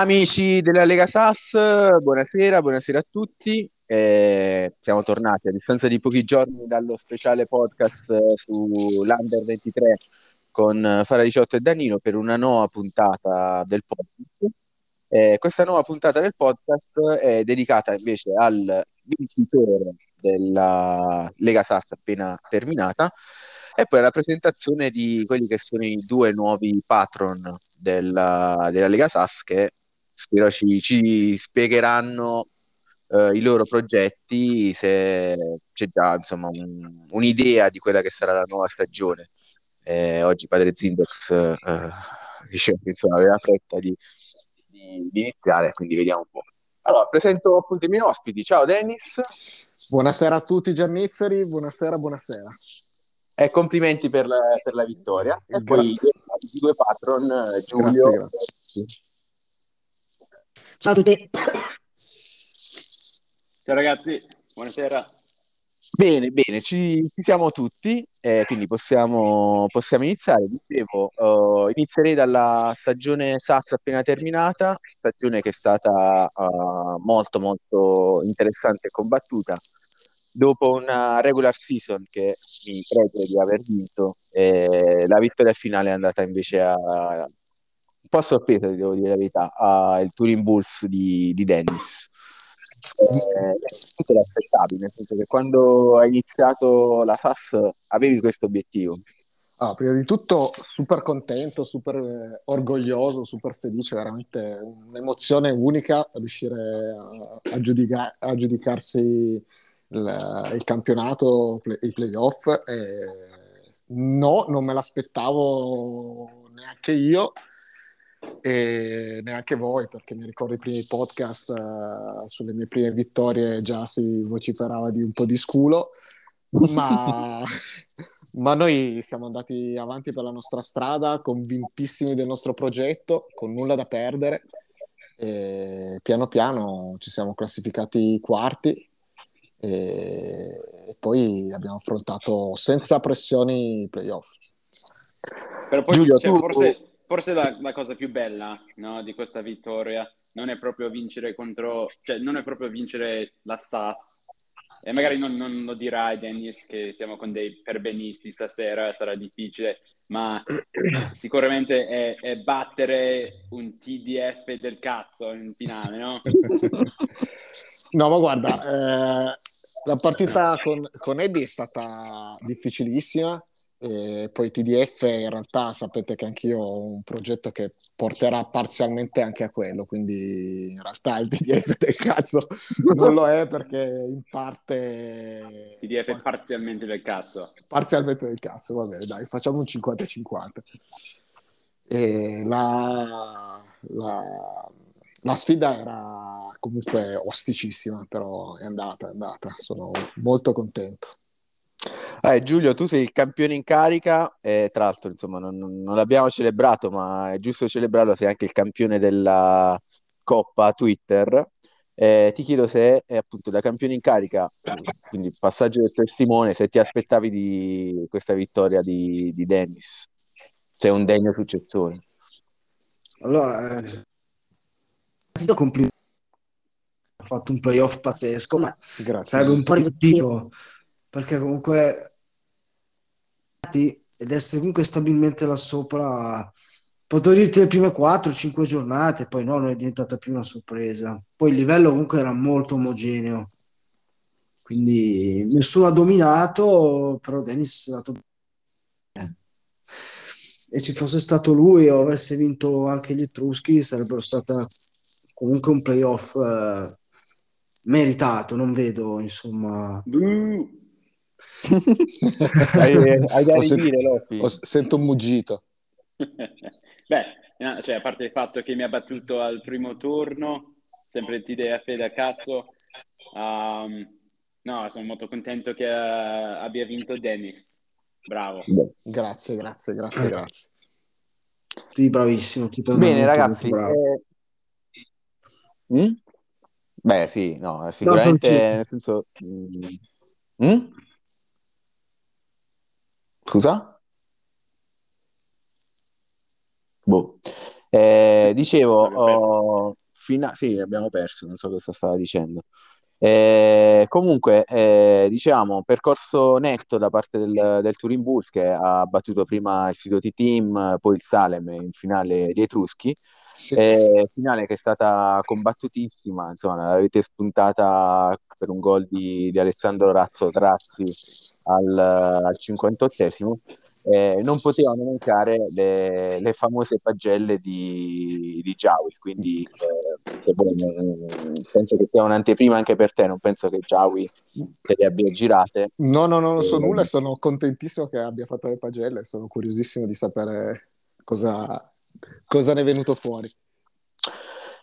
Amici della Lega Sass, buonasera, buonasera a tutti. Eh, siamo tornati a distanza di pochi giorni dallo speciale podcast sull'Under 23 con Fara 18 e Danilo per una nuova puntata del podcast. Eh, questa nuova puntata del podcast è dedicata invece al vincitore della Lega Sass appena terminata e poi alla presentazione di quelli che sono i due nuovi patron della, della Lega Sass che spero ci, ci spiegheranno uh, i loro progetti se c'è già insomma un, un'idea di quella che sarà la nuova stagione. Eh, oggi padre Zindox uh, diceva che insomma aveva fretta di, di, di, iniziare, quindi vediamo un po'. Allora, presento appunto i miei ospiti. Ciao Dennis. Buonasera a tutti Giannizzeri, buonasera, buonasera. E complimenti per la, per la vittoria. E Grazie. poi i due patron, Giulio. Grazie, grazie. Ciao a tutti. Ciao ragazzi, buonasera. Bene, bene, ci, ci siamo tutti, eh, quindi possiamo, possiamo iniziare. Dicevo, uh, inizierei dalla stagione SAS appena terminata, stagione che è stata uh, molto molto interessante e combattuta. Dopo una regular season che mi credo di aver vinto, eh, la vittoria finale è andata invece a, po' sorpresa, devo dire la verità, al Touring Bulls di, di Dennis. Eh, te nel senso che quando hai iniziato la SAS avevi questo obiettivo. Ah, prima di tutto super contento, super eh, orgoglioso, super felice, veramente un'emozione unica riuscire a, a, giudica- a giudicarsi il, il, campionato, play, i playoff. E no, non me l'aspettavo neanche io e neanche voi perché mi ricordo i primi podcast uh, sulle mie prime vittorie già si vociferava di un po' di sculo ma, ma noi siamo andati avanti per la nostra strada convintissimi del nostro progetto con nulla da perdere e piano piano ci siamo classificati quarti e, poi abbiamo affrontato senza pressioni i playoff. Però poi Giulio, cioè, tu... forse forse la, la cosa più bella no, di questa vittoria non è proprio vincere contro, cioè non è proprio vincere la SAS. E magari non, non lo dirai, Dennis, che siamo con dei perbenisti stasera, sarà difficile, ma sicuramente è, è, battere un TDF del cazzo in finale, no? no, ma guarda, eh, la partita con, con Eddie è stata difficilissima e poi TDF in realtà sapete che anch'io ho un progetto che porterà parzialmente anche a quello, quindi in realtà il TDF del cazzo non lo è perché in parte... TDF è parzialmente del cazzo. Parzialmente del cazzo, va bene, dai, facciamo un 50-50. E la, la, la sfida era comunque osticissima, però è andata, è andata, sono molto contento. Eh, Giulio, tu sei il campione in carica e tra l'altro insomma non, non l'abbiamo celebrato, ma è giusto celebrarlo, sei anche il campione della Coppa Twitter. Eh, ti chiedo se è appunto da campione in carica, quindi passaggio del testimone, se ti aspettavi di questa vittoria di, di Dennis, se è un degno successore. Allora, eh, complimenti, ha fatto un playoff pazzesco, ma Grazie. sarebbe un po' riduttivo perché comunque ed essere comunque stabilmente là sopra potrò dirti le prime 4-5 giornate poi no, non è diventata più una sorpresa. Poi il livello comunque era molto omogeneo. Quindi nessuno ha dominato però Dennis è stato e ci fosse stato lui o avesse vinto anche gli Etruschi sarebbero stata comunque un playoff eh, meritato non vedo insomma. Mm hai, hai da ridire, Lofi. Sento un muggito. Beh, no, cioè, a parte il fatto che mi ha battuto al primo turno, sempre TDF da cazzo, um, no, sono molto contento che uh, abbia vinto Dennis. Bravo. Grazie, grazie, grazie, grazie. Sì, bravissimo. Bene, ragazzi. Eh... Mm? Beh, sì, no, sicuramente, no, nel senso... Mm? Scusa? Boh. Eh, dicevo, oh, fina- sì, abbiamo perso, non so cosa stava dicendo. Eh, comunque, eh, diciamo, percorso netto da parte del, del Turin Bulls che ha battuto prima il Sidoti Team, poi il Salem in finale di Etruschi. Sì. Eh, finale che è stata combattutissima, insomma, l'avete spuntata per un gol di, di Alessandro Razzo Trazzi al, al 58esimo eh, non potevano mancare le, le, famose pagelle di, di Jawi, quindi eh, vuoi, penso che sia un'anteprima anche per te, non penso che Jawi se le abbia girate. No, no, no, non so eh, nulla, sono contentissimo che abbia fatto le pagelle, sono curiosissimo di sapere cosa, cosa ne è venuto fuori.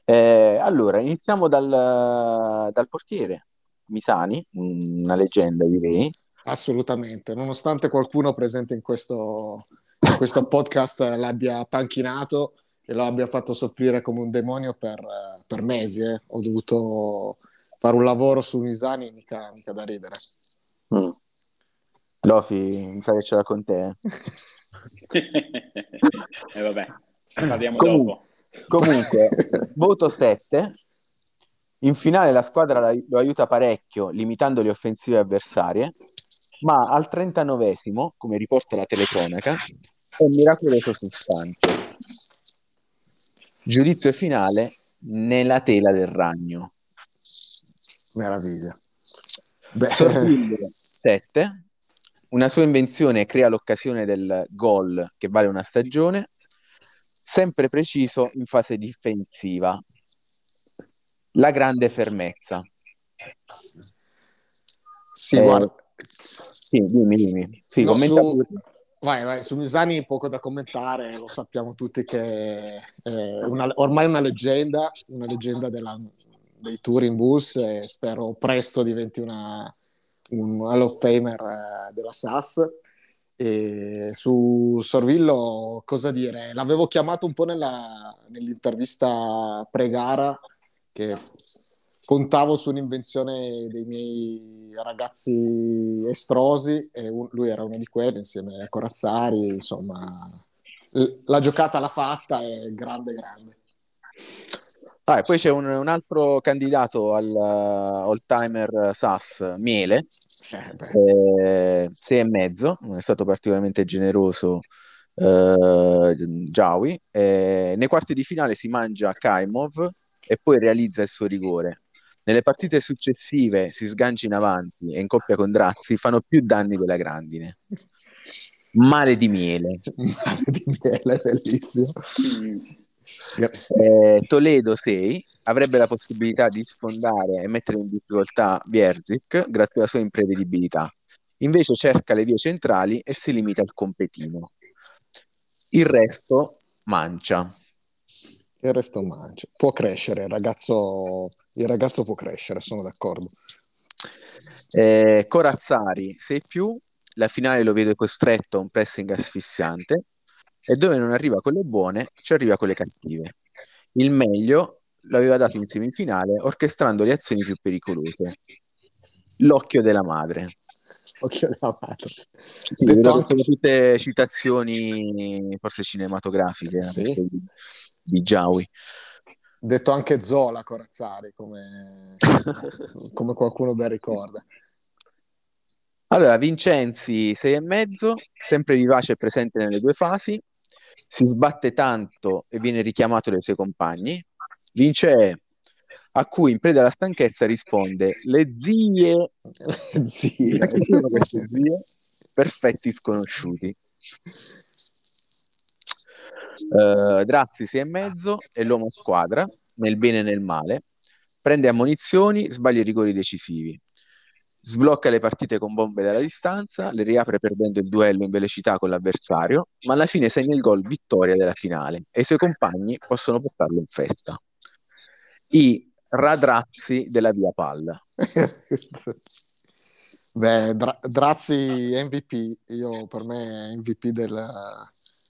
Eh, allora, iniziamo dal, dal portiere, Misani, una leggenda direi, Assolutamente, nonostante qualcuno presente in questo, in questo podcast l'abbia panchinato e lo abbia fatto soffrire come un demonio per, per mesi, eh. ho dovuto fare un lavoro su Misani, mica, mica da ridere. Mm. Lofi, mi sa che ce l'ha con te. e eh, vabbè, parliamo Comun- dopo. Comunque, voto 7. In finale la squadra lo aiuta parecchio, limitando le offensive avversarie ma al 39esimo, come riporta la telecronaca, è un miracoloso su Sanchez. Giudizio finale nella tela del ragno. Meraviglia. Beh. 7. Una sua invenzione crea l'occasione del gol che vale una stagione, sempre preciso in fase difensiva. La grande fermezza. Sì, eh, guarda, sì, dimmi, dimmi. Sì, no, su... Vai, vai, su Misani poco da commentare, lo sappiamo tutti che è una, ormai una leggenda, una leggenda della, dei Touring Bus e spero presto diventi una, un Hall of Famer eh, della SAS. E su Sorvillo, cosa dire? L'avevo chiamato un po' nella, nell'intervista pre-gara che contavo su un'invenzione dei miei ragazzi estrosi e un, lui era uno di quelli insieme a Corazzari, insomma la giocata l'ha fatta e grande grande. Ah, poi c'è un, un, altro candidato al uh, all-timer SAS, Miele, eh, eh, sei e mezzo, è stato particolarmente generoso uh, Jawi. Eh, nei quarti di finale si mangia Kaimov e poi realizza il suo rigore. Nelle partite successive si sgancia in avanti e in coppia con Drazzi fanno più danni della grandine. Male di miele. Male di miele, bellissimo. Eh, Toledo 6 avrebbe la possibilità di sfondare e mettere in difficoltà Bierzik grazie alla sua imprevedibilità. Invece cerca le vie centrali e si limita al competino. Il resto mancia il resto mangia. Può crescere, il ragazzo, il ragazzo può crescere, sono d'accordo. Eh, Corazzari 6 più, la finale lo vede costretto a un pressing asfissiante e dove non arriva con le buone, ci arriva con le cattive. Il meglio l'aveva dato in semifinale orchestrando le azioni più pericolose. L'occhio della madre. Occhio della madre. Sì, sono tutte citazioni forse cinematografiche. Sì di Giaui. Detto anche Zola Corazzari, come, come qualcuno ben ricorda. Allora, Vincenzi sei e mezzo, sempre vivace e presente nelle due fasi, si sbatte tanto e viene richiamato dai suoi compagni. Vince a cui in preda alla stanchezza risponde le zie, zie. zie perfetti sconosciuti. Drazzi sei e mezzo è l'uomo squadra, nel bene e nel male, prende ammonizioni, sbaglia i rigori decisivi, sblocca le partite con bombe dalla distanza, le riapre perdendo il duello in velocità con l'avversario, ma alla fine segna il gol vittoria della finale e i suoi compagni possono portarlo in festa. I radrazzi della via palla. Beh, Dra- Drazzi MVP, io per me MVP del,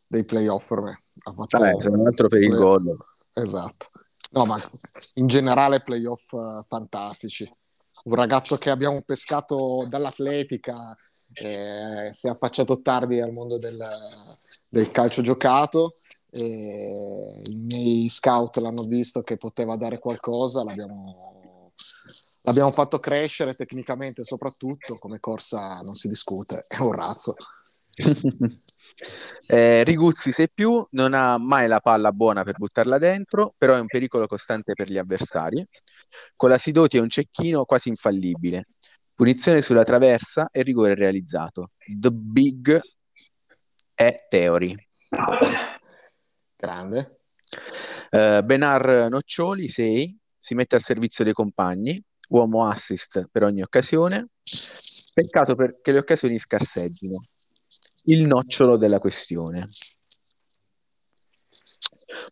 dei playoff per me. Ha fatto ah, se un altro per il gol. Esatto. No, ma in generale playoff uh, fantastici. Un ragazzo che abbiamo pescato dall'atletica, eh, si è affacciato tardi al mondo del, del calcio giocato e i miei scout l'hanno visto che poteva dare qualcosa, l'abbiamo, l'abbiamo fatto crescere tecnicamente soprattutto, come corsa non si discute, è un razzo. eh, Riguzzi, se più, non ha mai la palla buona per buttarla dentro, però è un pericolo costante per gli avversari. Con la Sidoti è un cecchino quasi infallibile. Punizione sulla traversa e rigore realizzato. The Big è Theory. Grande. Uh, Benar Noccioli, 6, si mette al servizio dei compagni, uomo assist per ogni occasione. Peccato perché le occasioni scarseggino. Il nocciolo della questione.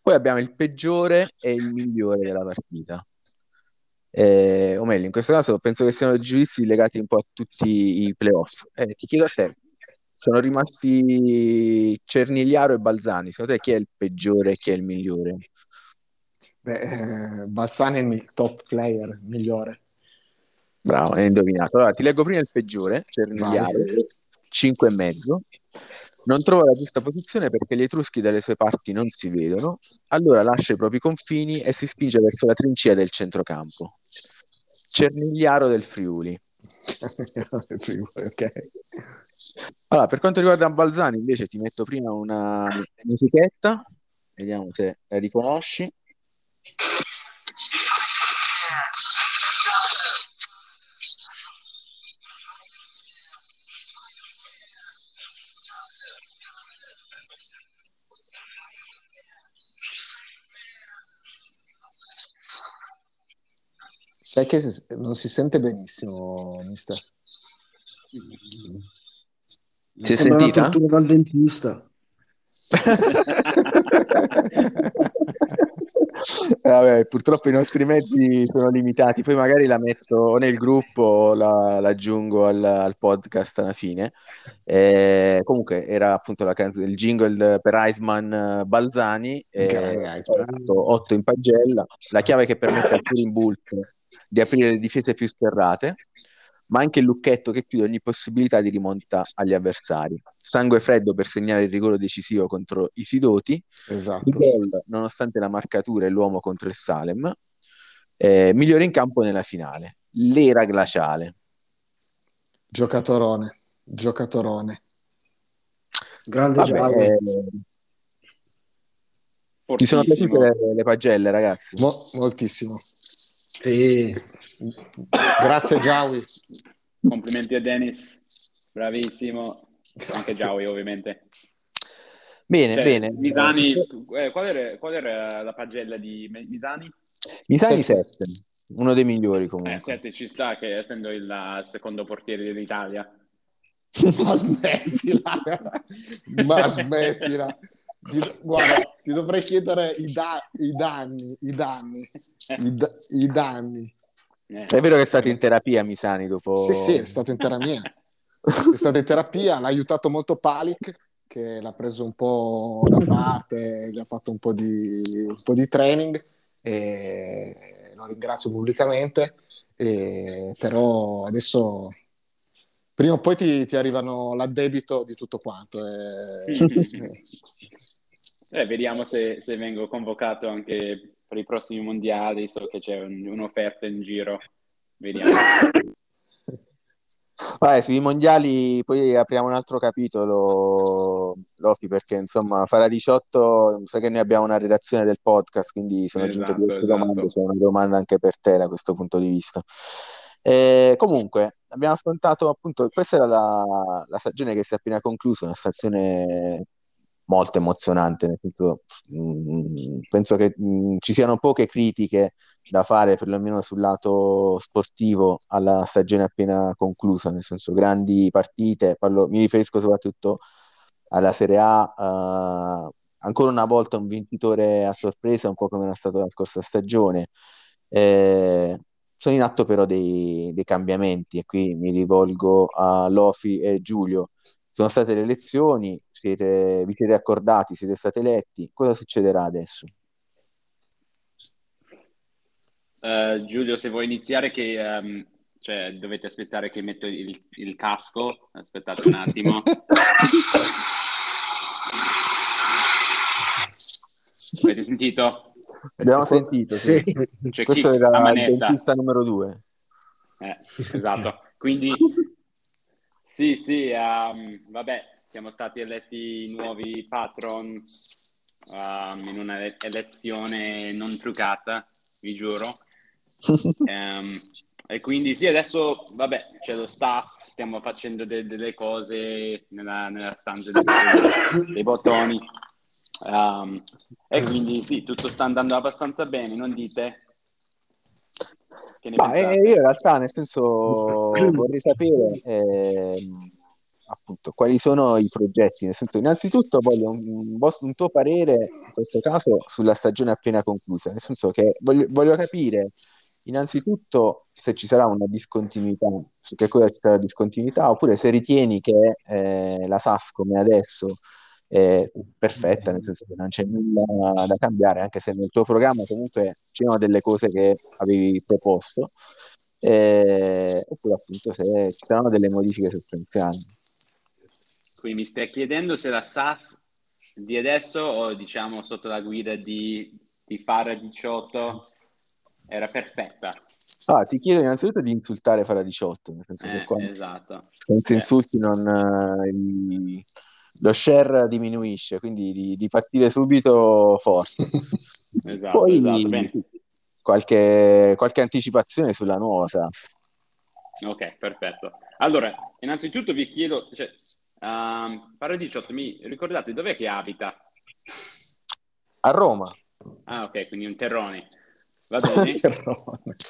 Poi abbiamo il peggiore e il migliore della partita. Eh, o meglio, in questo caso penso che siano giudizi legati un po' a tutti i playoff. Eh, ti chiedo a te, sono rimasti Cernigliaro e Balzani. Secondo te chi è il peggiore e chi è il migliore? Beh, eh, Balzani è il top player, migliore. Bravo, hai indovinato. Allora, ti leggo prima il peggiore, Cernigliaro, 5 e mezzo. Non trova la giusta posizione perché gli Etruschi dalle sue parti non si vedono, allora lascia i propri confini e si spinge verso la trincea del centrocampo. Cernigliaro del Friuli. ok. Allora, per quanto riguarda Balzani, invece, ti metto prima una musichetta, vediamo se la riconosci. Sai che non si sente benissimo, mister. Si è sentita? dal dentista. Vabbè, purtroppo i nostri mezzi sono limitati, poi magari la metto nel gruppo o la, la aggiungo al, al, podcast alla fine. Eh, comunque era appunto la canzone, il jingle per Iceman Balzani, eh, 8 in pagella, la chiave che permette al Turing Bolt di aprire le difese più sterrate, ma anche il lucchetto che chiude ogni possibilità di rimonta agli avversari. Sangue freddo per segnare il rigore decisivo contro i Sidoti, esatto. gol nonostante la marcatura e l'uomo contro il Salem, eh, migliore in campo nella finale, l'era glaciale. Giocatorone, giocatorone. Grande Vabbè, eh, ti sono piaciute le, le pagelle, ragazzi? Mo- moltissimo. Sì. Grazie Giawi. Complimenti a Dennis, bravissimo. Grazie. Anche Giawi ovviamente. Bene, cioè, bene. Misani, eh, qual, era, qual, era, la pagella di Misani? Misani 7, uno dei migliori comunque. 7 eh, ci sta che essendo il secondo portiere dell'Italia. Ma smettila, ma smettila. Ti, guarda, ti dovrei chiedere i, da- i danni, i danni, i, da- i danni. Eh. È vero che è stato in terapia Misani dopo... Sì, sì, è stato in terapia. è stato in terapia, l'ha aiutato molto Palik, che l'ha preso un po' da parte, gli ha fatto un po' di, un po' di training e lo ringrazio pubblicamente. E, però adesso prima o poi ti, ti arrivano l'addebito di tutto quanto. E... Eh, vediamo se, se, vengo convocato anche per i prossimi mondiali. So che c'è un, un'offerta in giro. Vediamo. Vabbè, sui mondiali poi apriamo un altro capitolo, Lofi, perché insomma farà 18, sai che noi abbiamo una redazione del podcast, quindi sono esatto, giunte queste esatto. domande, c'è una domanda anche per te da questo punto di vista. Eh, comunque, abbiamo affrontato appunto, questa era la, la stagione che si è appena conclusa, una stagione molto emozionante, nel senso, mh, mm, penso che mh, mm, ci siano poche critiche da fare, perlomeno sul lato sportivo, alla stagione appena conclusa, nel senso grandi partite, parlo, mi riferisco soprattutto alla Serie A, uh, ancora una volta un vincitore a sorpresa, un po' come era stato la scorsa stagione. Eh, sono in atto però dei, dei cambiamenti e qui mi rivolgo a Lofi e Giulio sono state le elezioni, siete, vi siete accordati, siete stati eletti, cosa succederà adesso? Uh, Giulio, se vuoi iniziare, che um, cioè, dovete aspettare che metto il, il casco. Aspettate un attimo. Avete sentito? Abbiamo sentito, sì. sì. Questo era il dentista numero due. Eh, esatto. Quindi, sì, sì, um, vabbè, siamo stati eletti nuovi patron um, in una elezione non truccata, vi giuro. Um, e quindi sì, adesso, vabbè, c'è lo staff, stiamo facendo de- delle cose nella, nella stanza dei, dei bottoni. Um, e quindi sì, tutto sta andando abbastanza bene, non dite? Ma eh, io in realtà, nel senso, vorrei sapere eh, appunto quali sono i progetti. Nel senso, innanzitutto voglio un, un, un, tuo parere, in questo caso, sulla stagione appena conclusa. Nel senso che voglio, voglio capire innanzitutto se ci sarà una discontinuità, su che cosa ci sarà discontinuità, oppure se ritieni che eh, la SAS come adesso è perfetta, nel senso che non c'è nulla da cambiare, anche se nel tuo programma comunque c'erano delle cose che avevi proposto, eh, oppure appunto se ci saranno delle modifiche sostanziali. Quindi mi stai chiedendo se la SAS di adesso o diciamo sotto la guida di, di Fara 18 era perfetta? Ah, ti chiedo innanzitutto di insultare Fara 18, nel senso eh, che qua esatto. senza eh. insulti non, uh, il, lo share diminuisce, quindi di, di partire subito forte. esatto, Poi esatto, qualche, qualche, anticipazione sulla nuova SAS. Ok, perfetto. Allora, innanzitutto vi chiedo, cioè, um, Fara 18, mi ricordate dov'è che abita? A Roma. Ah, ok, quindi un terrone. Va bene?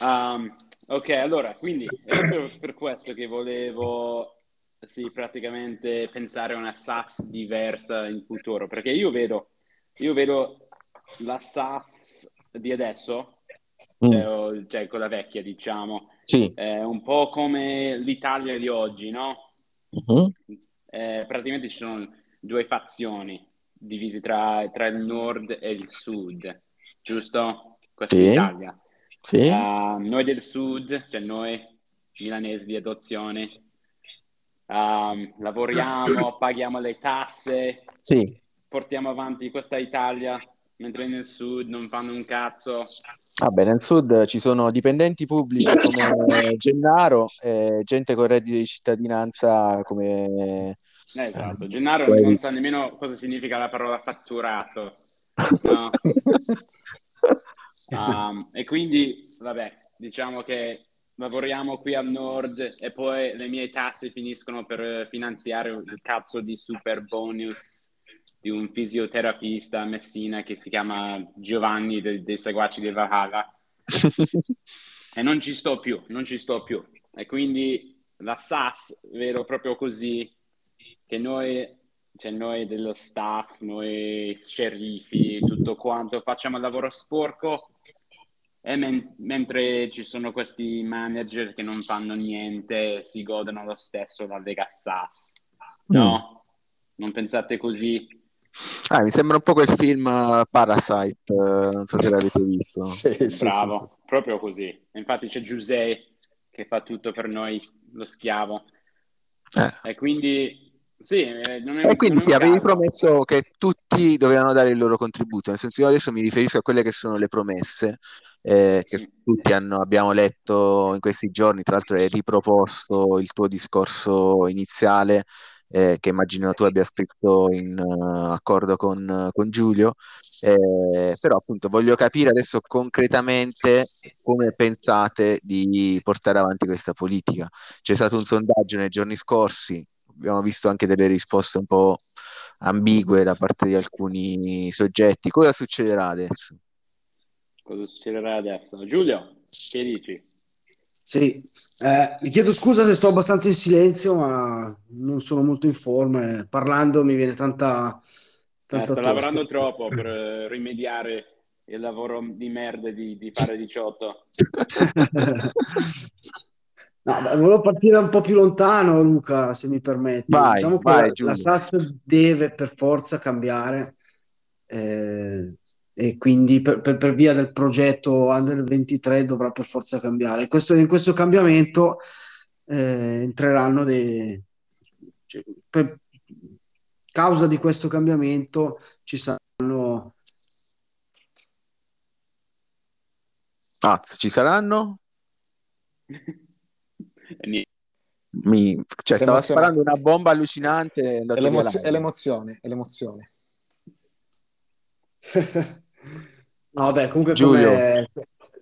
um, ok, allora, quindi è proprio per questo che volevo sì, praticamente pensare a una SAS diversa in futuro, perché io vedo, io vedo la SAS di adesso, mm. cioè, cioè quella vecchia, diciamo, sì. è un po' come l'Italia di oggi, no? Uh-huh. Eh, praticamente ci sono due fazioni divise tra, tra il nord e il sud, giusto? questa sì. Italia. Sì. Uh, noi del sud, cioè noi milanesi di adozione, um, lavoriamo, paghiamo le tasse, sì. portiamo avanti questa Italia, mentre nel sud non fanno un cazzo. Vabbè, nel sud ci sono dipendenti pubblici come Gennaro, e gente con reddito di cittadinanza come... Eh, esatto, Gennaro Poi... non sa nemmeno cosa significa la parola fatturato. No? Um, e quindi, vabbè, diciamo che lavoriamo qui al nord e poi le mie tasse finiscono per finanziare il cazzo di super bonus di un fisioterapista a Messina che si chiama Giovanni dei, dei seguaci di Valhalla. e non ci sto più, non ci sto più. E quindi la SAS, vedo proprio così, che noi, cioè noi dello staff, noi sceriffi, tutto quanto, facciamo il lavoro sporco men- mentre ci sono questi manager che non fanno niente, si godono lo stesso la Lega Sass. No? Mm. Non pensate così? Ah, mi sembra un po' quel film uh, Parasite, uh, non so se l'avete visto. sì, Bravo, sì, sì, proprio così. Infatti c'è Giuseppe che fa tutto per noi, lo schiavo. Eh. E quindi sì, eh, non è, e quindi sì, avevi promesso che tutti dovevano dare il loro contributo, nel senso io adesso mi riferisco a quelle che sono le promesse eh, che sì. tutti hanno, abbiamo letto in questi giorni, tra l'altro hai riproposto il tuo discorso iniziale eh, che immagino tu abbia scritto in uh, accordo con, con Giulio, eh, però appunto voglio capire adesso concretamente come pensate di portare avanti questa politica. C'è stato un sondaggio nei giorni scorsi, abbiamo visto anche delle risposte un po' ambigue da parte di alcuni soggetti. Cosa succederà adesso? Cosa succederà adesso. Giulio, che dici? Sì, eh, mi chiedo scusa se sto abbastanza in silenzio, ma non sono molto in forma. Parlando mi viene tanta... tanta eh, sto lavorando troppo per rimediare il lavoro di merda di, di fare 18. No, beh, volevo partire un po' più lontano, Luca, se mi permetti. Vai, diciamo vai, che la, la SAS deve per forza cambiare. Eh, e quindi per, per, per, via del progetto Under 23 dovrà per forza cambiare. Questo, in questo cambiamento eh, entreranno dei... Cioè, per causa di questo cambiamento ci saranno Ah, ci saranno? Mi... Cioè, stava sparando una bomba allucinante. È, l'emozio- è l'emozione, è l'emozione. no, vabbè, comunque Giulio. Come...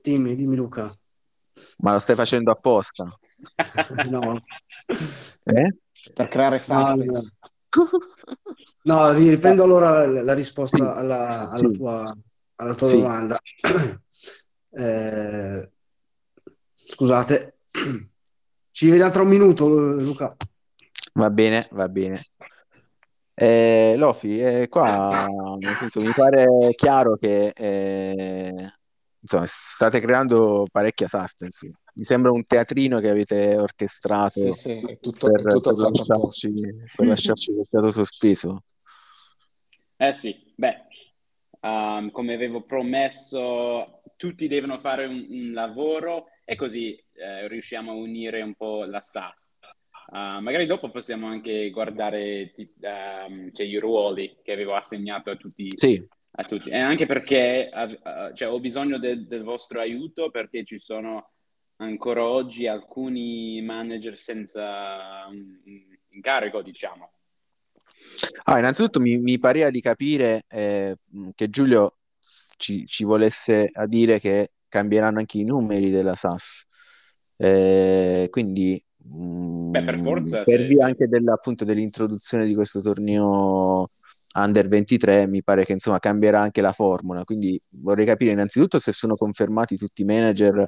Dimmi, dimmi Luca. Ma lo stai facendo apposta? no. Eh? Per creare suspense. No, no riprendo allora la risposta alla, alla sì. tua, alla tua sì. domanda. Eh, scusate, ci vediamo tra un minuto, Luca. Va bene, va bene. Eh, Lofi, eh, qua nel senso, mi pare chiaro che eh, insomma, state creando parecchia suspense. Mi sembra un teatrino che avete orchestrato sì, sì, è tutto, per, è tutto per, lasciarci, per lasciarci lo stato sospeso. Eh sì, beh, um, come avevo promesso, tutti devono fare un, un lavoro e così eh, riusciamo a unire un po' la SAS. Uh, magari dopo possiamo anche guardare um, cioè, i ruoli che avevo assegnato a tutti, sì. a tutti. E anche perché uh, cioè, ho bisogno de- del vostro aiuto perché ci sono ancora oggi alcuni manager senza un, un incarico, diciamo. Ah, innanzitutto mi, mi pareva di capire eh, che Giulio ci, ci, volesse a dire che cambieranno anche i numeri della SAS. Eh, quindi Beh, per forza, per via anche della, appunto, dell'introduzione di questo torneo Under 23 mi pare che insomma cambierà anche la formula quindi vorrei capire innanzitutto se sono confermati tutti i manager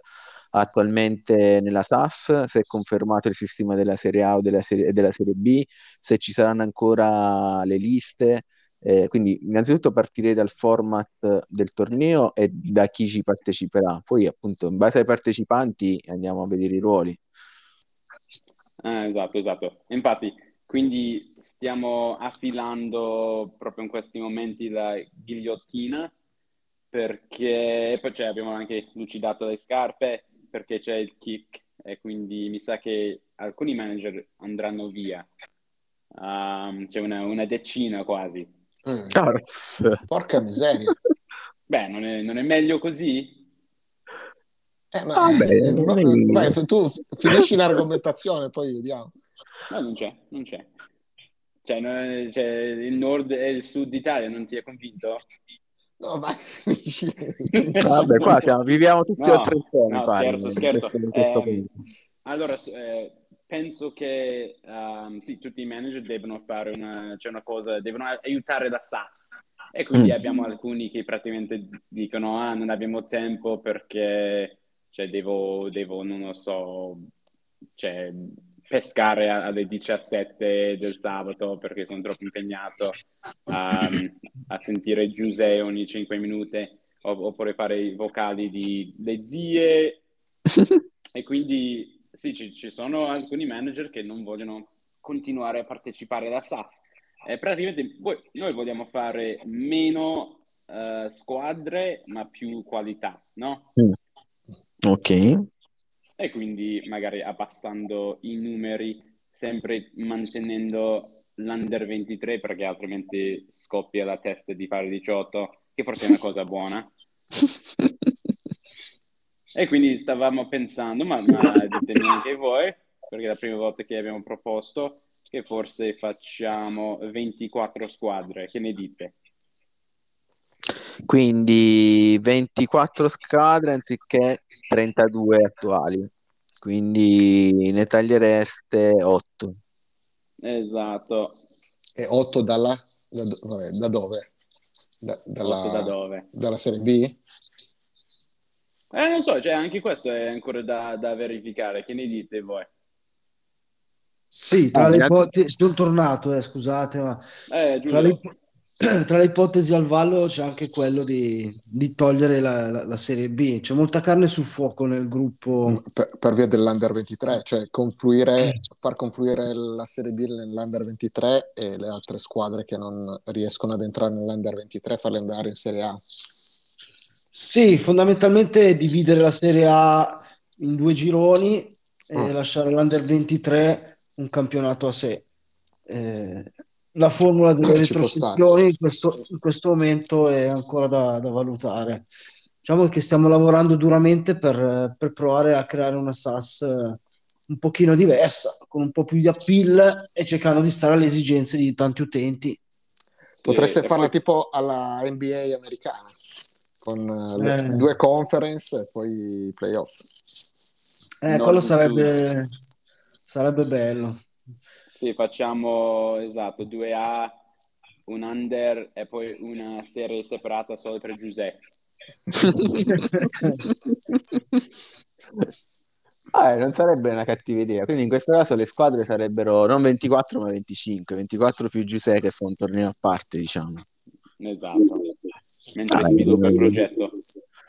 attualmente nella SAS, se è confermato il sistema della Serie A o della Serie, della serie B, se ci saranno ancora le liste. Eh, quindi innanzitutto partirei dal format del torneo e da chi ci parteciperà, poi appunto in base ai partecipanti andiamo a vedere i ruoli. Ah, esatto, esatto. Infatti, quindi stiamo affilando proprio in questi momenti la ghigliottina perché poi cioè, abbiamo anche lucidato le scarpe perché c'è il kick e quindi mi sa che alcuni manager andranno via. Um, c'è una, una, decina quasi. Mm. Porca miseria. Beh, non è, non è meglio così? Eh, ma, ah, beh, vai, vai, tu finisci l'argomentazione, poi vediamo. No, non c'è, non c'è. Cioè, non, cioè, il nord e il sud Italia non ti ha convinto? No, vai, Vabbè, qua siamo, viviamo tutti no, al trentone, no, scherzo, scherzo. In questo, in questo eh, allora, eh, penso che um, sì, tutti i manager devono fare una, cioè una cosa, devono aiutare la SAS. E quindi mm. abbiamo alcuni che praticamente dicono, ah, non abbiamo tempo perché, cioè, devo, devo non lo so, cioè, pescare alle 17 del sabato perché sono troppo impegnato um, a sentire Giuseppe ogni 5 minuti oppure fare i vocali di le zie e quindi sì, ci, ci, sono alcuni manager che non vogliono continuare a partecipare alla SAS e praticamente voi, noi vogliamo fare meno uh, squadre ma più qualità, no? Mm. Ok e quindi magari abbassando i numeri, sempre mantenendo l'under 23 perché altrimenti scoppia la testa di fare 18, che forse è una cosa buona. e quindi stavamo pensando, ma, ma ditemi anche voi, perché è la prima volta che abbiamo proposto che forse facciamo 24 squadre, che ne dite? Quindi 24 squadre anziché 32 attuali, quindi ne tagliereste 8. Esatto. E 8 dalla, da, vabbè, da dove? Da, dalla, da dove? Dalla Serie B? Eh, non so, cioè anche questo è ancora da, da verificare. Che ne dite voi? Sì, tra ah, le ipotesi, sono tornato, eh, scusate, ma eh, tra, le, tra le ipotesi al vallo c'è anche quello di, di togliere la, la, la, Serie B. C'è molta carne sul fuoco nel gruppo. Mm, per, per via dell'Under 23, cioè confluire, mm. far confluire la Serie B nell'Under 23 e le altre squadre che non riescono ad entrare nell'Under 23 farle andare in Serie A. Sì, fondamentalmente dividere la Serie A in due gironi e oh. lasciare l'Under 23 un campionato a sé. Eh, la formula delle retrocessioni in questo, in questo, momento è ancora da, da valutare. diciamo che stiamo lavorando duramente per, per provare a creare una SAS un pochino diversa, con un po' più di appeal e cercando di stare alle esigenze di tanti utenti. Potreste e, farla poi... tipo alla NBA americana, con eh. due conference e poi playoff. Eh, no, quello sarebbe, sarebbe bello. Sì, facciamo esatto, 2A, un under e poi una serie separata solo per Giuseppe. Ah, non sarebbe una cattiva idea. Quindi in questo caso le squadre sarebbero non 24 ma 25, 24 più Giuseppe che fa un torneo a parte, diciamo. Esatto. Mentre ah, sviluppa il progetto.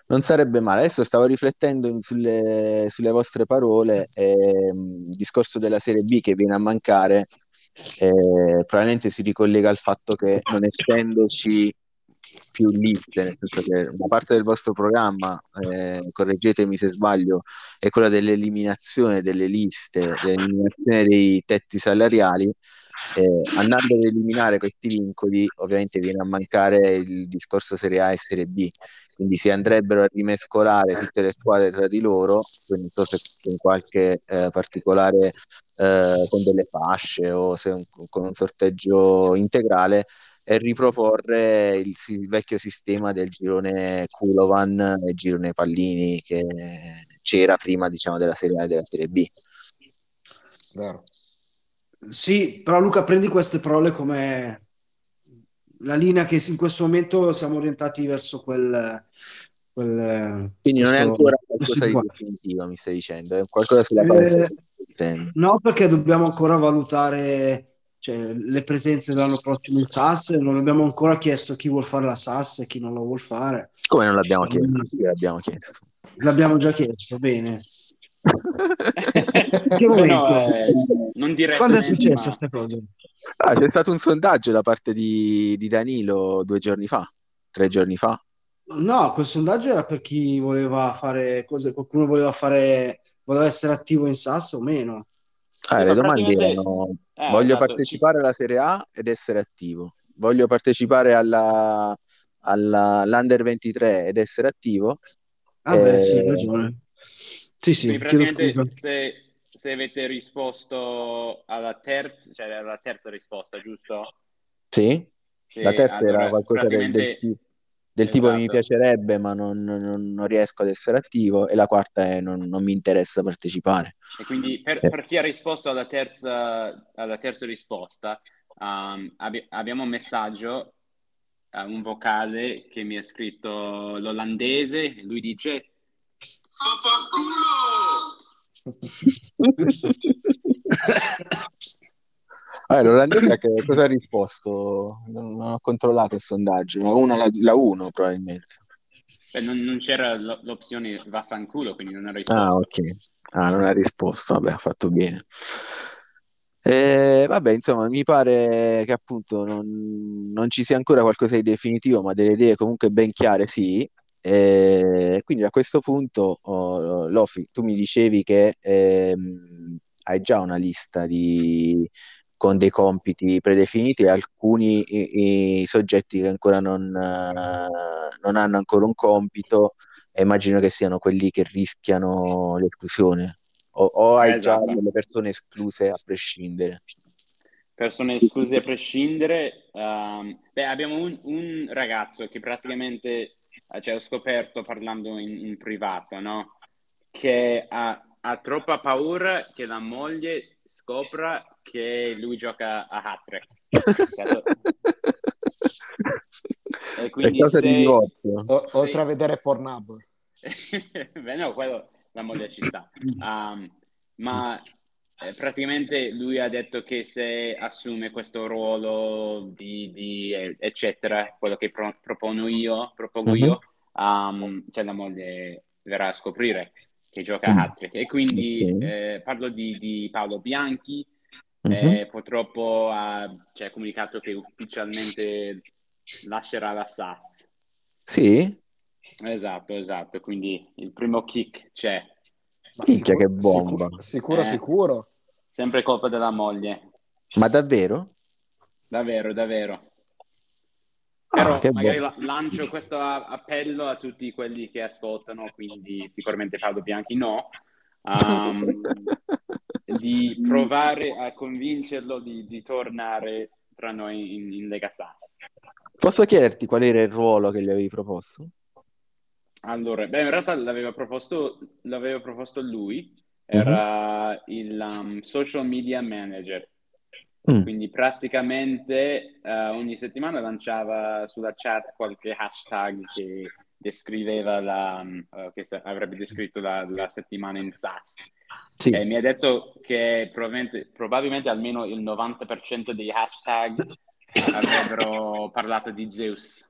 Non sarebbe male. Adesso stavo riflettendo sulle, sulle vostre parole e il discorso della Serie B che viene a mancare eh, probabilmente si ricollega al fatto che non essendoci più liste, nel senso che una parte del vostro programma, eh, correggetemi se sbaglio, è quella dell'eliminazione delle liste, dell'eliminazione dei tetti salariali. Eh, andando ad eliminare questi vincoli, ovviamente viene a mancare il discorso Serie A e Serie B, quindi si andrebbero a rimescolare tutte le squadre tra di loro, quindi non so se in qualche eh, particolare eh, con delle fasce o se un, con un sorteggio integrale e riproporre il, il, vecchio sistema del girone Kulovan e girone Pallini che c'era prima diciamo della Serie A e della Serie B. Vero. Sì, però Luca prendi queste parole come la linea che in questo momento siamo orientati verso quel, quel quindi non è ancora qualcosa di definitivo mi stai dicendo è qualcosa sulla base eh, no perché dobbiamo ancora valutare cioè, le presenze dell'anno prossimo in SAS, non abbiamo ancora chiesto chi vuol fare la SAS e chi non la vuol fare. Come non l'abbiamo chiesto? Sì, l'abbiamo chiesto. L'abbiamo già chiesto, bene. No, eh, non direi Quando è successa questa cosa? Ah, c'è stato un sondaggio da parte di, di Danilo due giorni fa, tre giorni fa. No, quel sondaggio era per chi voleva fare cose, qualcuno voleva fare, voleva essere attivo in SAS o meno. Ah, le domande erano: eh, voglio esatto, partecipare sì. alla Serie A ed essere attivo, voglio partecipare alla, alla, all'Under 23 ed essere attivo. Ah, eh... beh, sì, ragione. Sì, sì, se, se, avete risposto alla terza, cioè alla terza risposta, giusto? Sì, sì la terza allora, era qualcosa del, del tipo del esatto. tipo mi piacerebbe ma non, non, non, riesco ad essere attivo e la quarta è non, non mi interessa partecipare. E quindi per, eh. per chi ha risposto alla terza, alla terza risposta um, abbi- abbiamo un messaggio, uh, un vocale che mi ha scritto l'olandese, lui dice! Allora, l'olandese che cosa ha risposto? Non, ho controllato il sondaggio, ma una la 1 probabilmente. Beh, non, non, c'era l'opzione vaffanculo, quindi non ha risposto. Ah, ok. Ah, non ha risposto, vabbè, ha fatto bene. Eh, vabbè, insomma, mi pare che appunto non, non, ci sia ancora qualcosa di definitivo, ma delle idee comunque ben chiare, sì. Eh, quindi a questo punto, oh, Lofi, tu mi dicevi che ehm, hai già una lista di, con dei compiti predefiniti e alcuni i, i soggetti che ancora non, uh, non, hanno ancora un compito immagino che siano quelli che rischiano l'esclusione o, o hai esatto. già delle persone escluse a prescindere persone escluse a prescindere um, beh, abbiamo un, un, ragazzo che praticamente cioè, ho scoperto parlando in, in privato no? che ha, ha troppa paura che la moglie scopra che lui gioca a hat-trick. e quindi se... di divorzio. O, oltre a vedere Pornhub. Beh, no, quello la moglie ci sta. Um, ma eh, praticamente lui ha detto che se assume questo ruolo di, di eccetera, quello che pro, propongo io, propongo mm-hmm. io um, cioè la moglie verrà a scoprire che gioca a mm. hat-trick. E quindi okay. eh, parlo di, di Paolo Bianchi, Mm-hmm. Eh, purtroppo ha cioè, comunicato che ufficialmente lascerà la SAS. Sì? Esatto, esatto. Quindi il primo kick c'è. Minchia, che bomba. Sicuro, sicuro, eh, sicuro. Sempre colpa della moglie. Ma davvero? Davvero, davvero. Però ah, magari la- lancio questo appello a tutti quelli che ascoltano, quindi sicuramente Paolo Bianchi no, um, di provare a convincerlo di, di tornare tra noi in, in Lega SAS. Posso chiederti qual era il ruolo che gli avevi proposto? Allora, beh, in realtà l'aveva proposto, l'aveva proposto lui, era uh-huh. il um, social media manager. Mm. Quindi praticamente uh, ogni settimana lanciava sulla chat qualche hashtag che descriveva la, uh, che avrebbe descritto la, la settimana in SAS. Sì. E mi ha detto che probabilmente, probabilmente almeno il 90% dei hashtag avrebbero parlato di Zeus.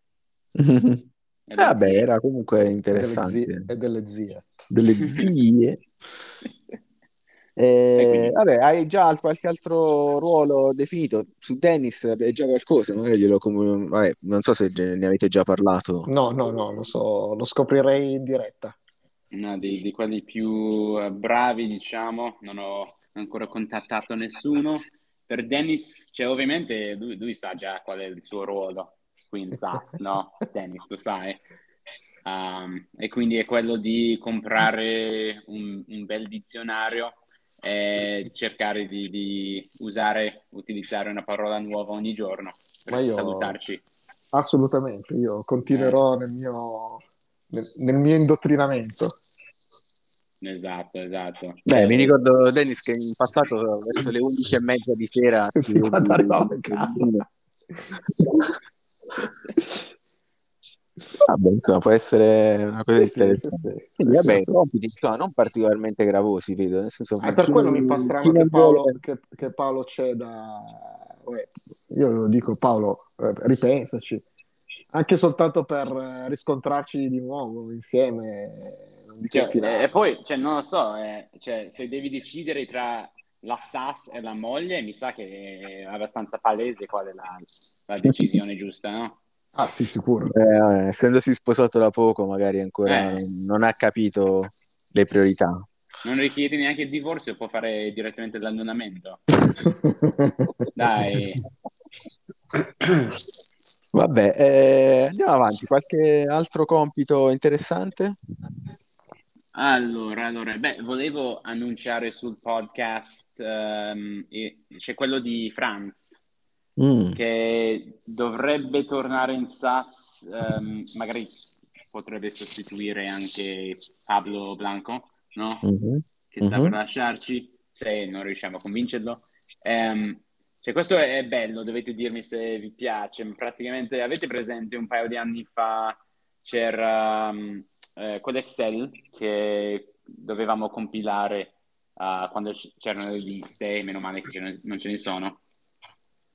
Vabbè, era comunque interessante. E delle zie. Delle zie. Eh, quindi... Vabbè, hai già qualche altro ruolo definito? Su Dennis hai già qualcosa? Magari glielo com- vabbè, non so se ne avete già parlato. No, no, no, lo so, lo scoprirei in diretta. No, di, di quelli più eh, bravi, diciamo, non ho ancora contattato nessuno. Per Dennis, cioè, ovviamente lui, lui sa già qual è il suo ruolo qui in SAS, no? Dennis, lo sai. Um, e quindi è quello di comprare un, un bel dizionario e cercare di, di, usare, utilizzare una parola nuova ogni giorno per io, salutarci. Assolutamente, io continuerò eh. nel, mio, nel, nel mio indottrinamento. Esatto, esatto. Beh, mi ricordo Dennis che in passato verso le 11 e mezza di sera si, si arrivava a casa. Vabbè, insomma, può essere una cosa sì, interessante. Sì, sì, vabbè, compiti insomma, non particolarmente gravosi, vedo. Nel senso, ah, per quello mi fa strano che Paolo, che, che Paolo c'è da... Io lo dico, Paolo, eh, ripensaci. Anche soltanto per eh, riscontrarci di nuovo insieme. Cioè, e, e poi, cioè, non lo so, eh, cioè, se devi decidere tra la SAS e la moglie, mi sa che è abbastanza palese qual è la, la decisione giusta, no? Ah sì, sicuro. Eh, essendosi sposato da poco, magari ancora eh. non ha capito le priorità. Non richiede neanche il divorzio, può fare direttamente l'annullamento. Dai. Vabbè, eh, andiamo avanti. Qualche altro compito interessante? Allora, allora beh, volevo annunciare sul podcast, um, c'è quello di Franz, mm. che dovrebbe tornare in SAS, um, magari potrebbe sostituire anche Pablo Blanco, no? Mm-hmm. Che sta mm-hmm. per lasciarci, se non riusciamo a convincerlo. Um, cioè, questo è bello, dovete dirmi se vi piace. Praticamente avete presente un paio di anni fa c'era um, eh, quell'Excel che dovevamo compilare uh, quando c'erano le liste, meno male che non ce ne sono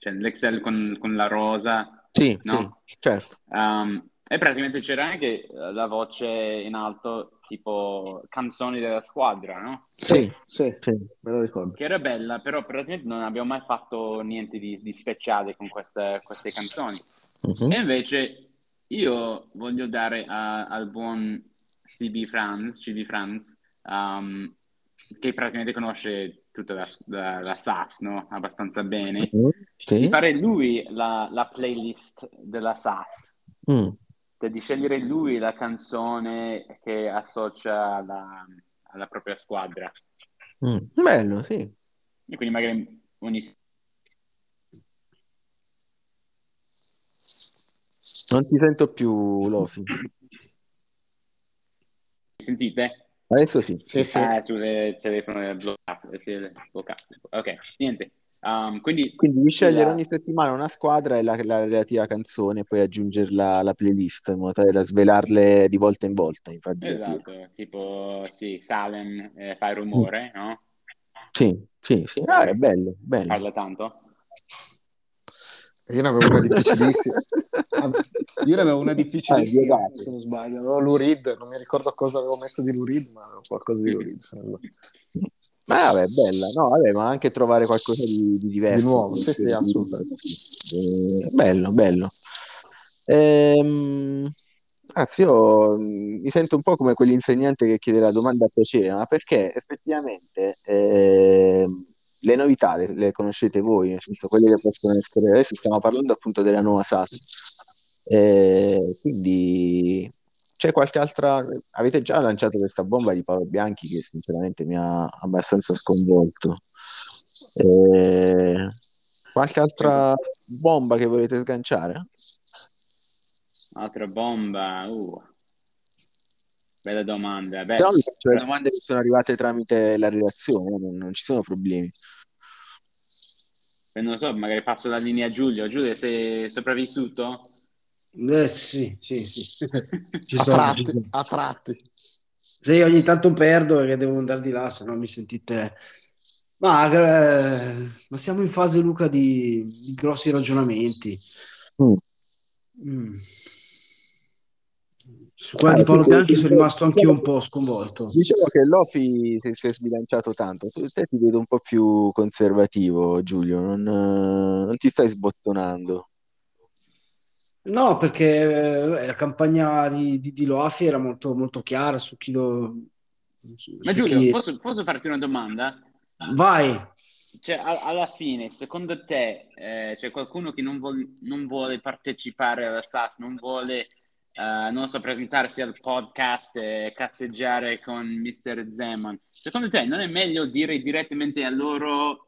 cioè l'Excel con, con la rosa. Sì, no? sì certo. Um, e praticamente c'era anche eh, la voce in alto, tipo canzoni della squadra, no? Sì, sì, sì, me lo ricordo. Che era bella, però praticamente non abbiamo mai fatto niente di, di speciale con queste, queste canzoni. Uh-huh. E invece io voglio dare a, al buon CB Franz, CB Franz um, che praticamente conosce tutta la, la, la SAS, no? Abbastanza bene. Mm, sì. Di fare lui la, la playlist della SAS. Mm. Cioè di scegliere lui la canzone che associa alla, alla propria squadra. Mm. Bello, sì. E quindi magari ogni... Non ti sento più, Lofi. Sentite? Adesso sì. Sì, sì. Ah, il telefono è bloccato. bloccato. Ok, niente. Um, quindi, quindi di scegliere la... ogni settimana una squadra e la, la, relativa canzone e poi aggiungerla alla playlist in modo tale da svelarle di volta in volta. Infatti, esatto, tipo sì, Salem eh, fa rumore, mm. no? Sì, sì, sì. Ah, è bello, bello. Parla tanto? Io ne avevo una difficilissima. Io ne avevo una difficilissima, ah, se non sbaglio. Avevo l'Urid, non mi ricordo cosa avevo messo di l'Urid, ma qualcosa di l'Urid. Ma vabbè, bella, no, vabbè, ma anche trovare qualcosa di, di diverso. Di nuovo, sì, sì, assolutamente. Eh, bello, bello. Ehm, anzi, io mm, mi sento un po' come quell'insegnante che chiede la domanda a piacere, ma perché effettivamente... Eh, le novità le, le, conoscete voi, nel senso quelle che possono essere. Adesso stiamo parlando appunto della nuova SAS. Eh, quindi c'è qualche altra. Avete già lanciato questa bomba di Paolo Bianchi che sinceramente mi ha abbastanza sconvolto. Eh, qualche altra bomba che volete sganciare? Altra bomba, uh. Bella domanda. Beh, no, faccio le domande che sono arrivate tramite la redazione, non, non ci sono problemi. Eh, non lo so, magari passo la linea a Giulio. Giulio, sei sopravvissuto? Eh sì, sì, sì. Ci a, sono, tratti, ci a tratti. Io ogni tanto perdo perché devo andare di là, se no mi sentite... Ma, eh, ma siamo in fase, Luca, di, di grossi ragionamenti. Mm. Mm. Su quella di Paolo Bianchi sono rimasto anche io un po' sconvolto. Diciamo che Lofi si, si è sbilanciato tanto. Tu te ti vedo un po' più conservativo, Giulio. Non, non ti stai sbottonando. No, perché eh, la campagna di, di, di Loafi era molto, molto chiara su chi lo... Su, Ma Giulio, chi... posso, posso, farti una domanda? Vai. Cioè, a, alla fine, secondo te eh, c'è qualcuno che non, vuol, non vuole partecipare alla SAS, non vuole Uh, non so, presentarsi al podcast e cazzeggiare con Mr. Zeman. Secondo te non è meglio dire direttamente a loro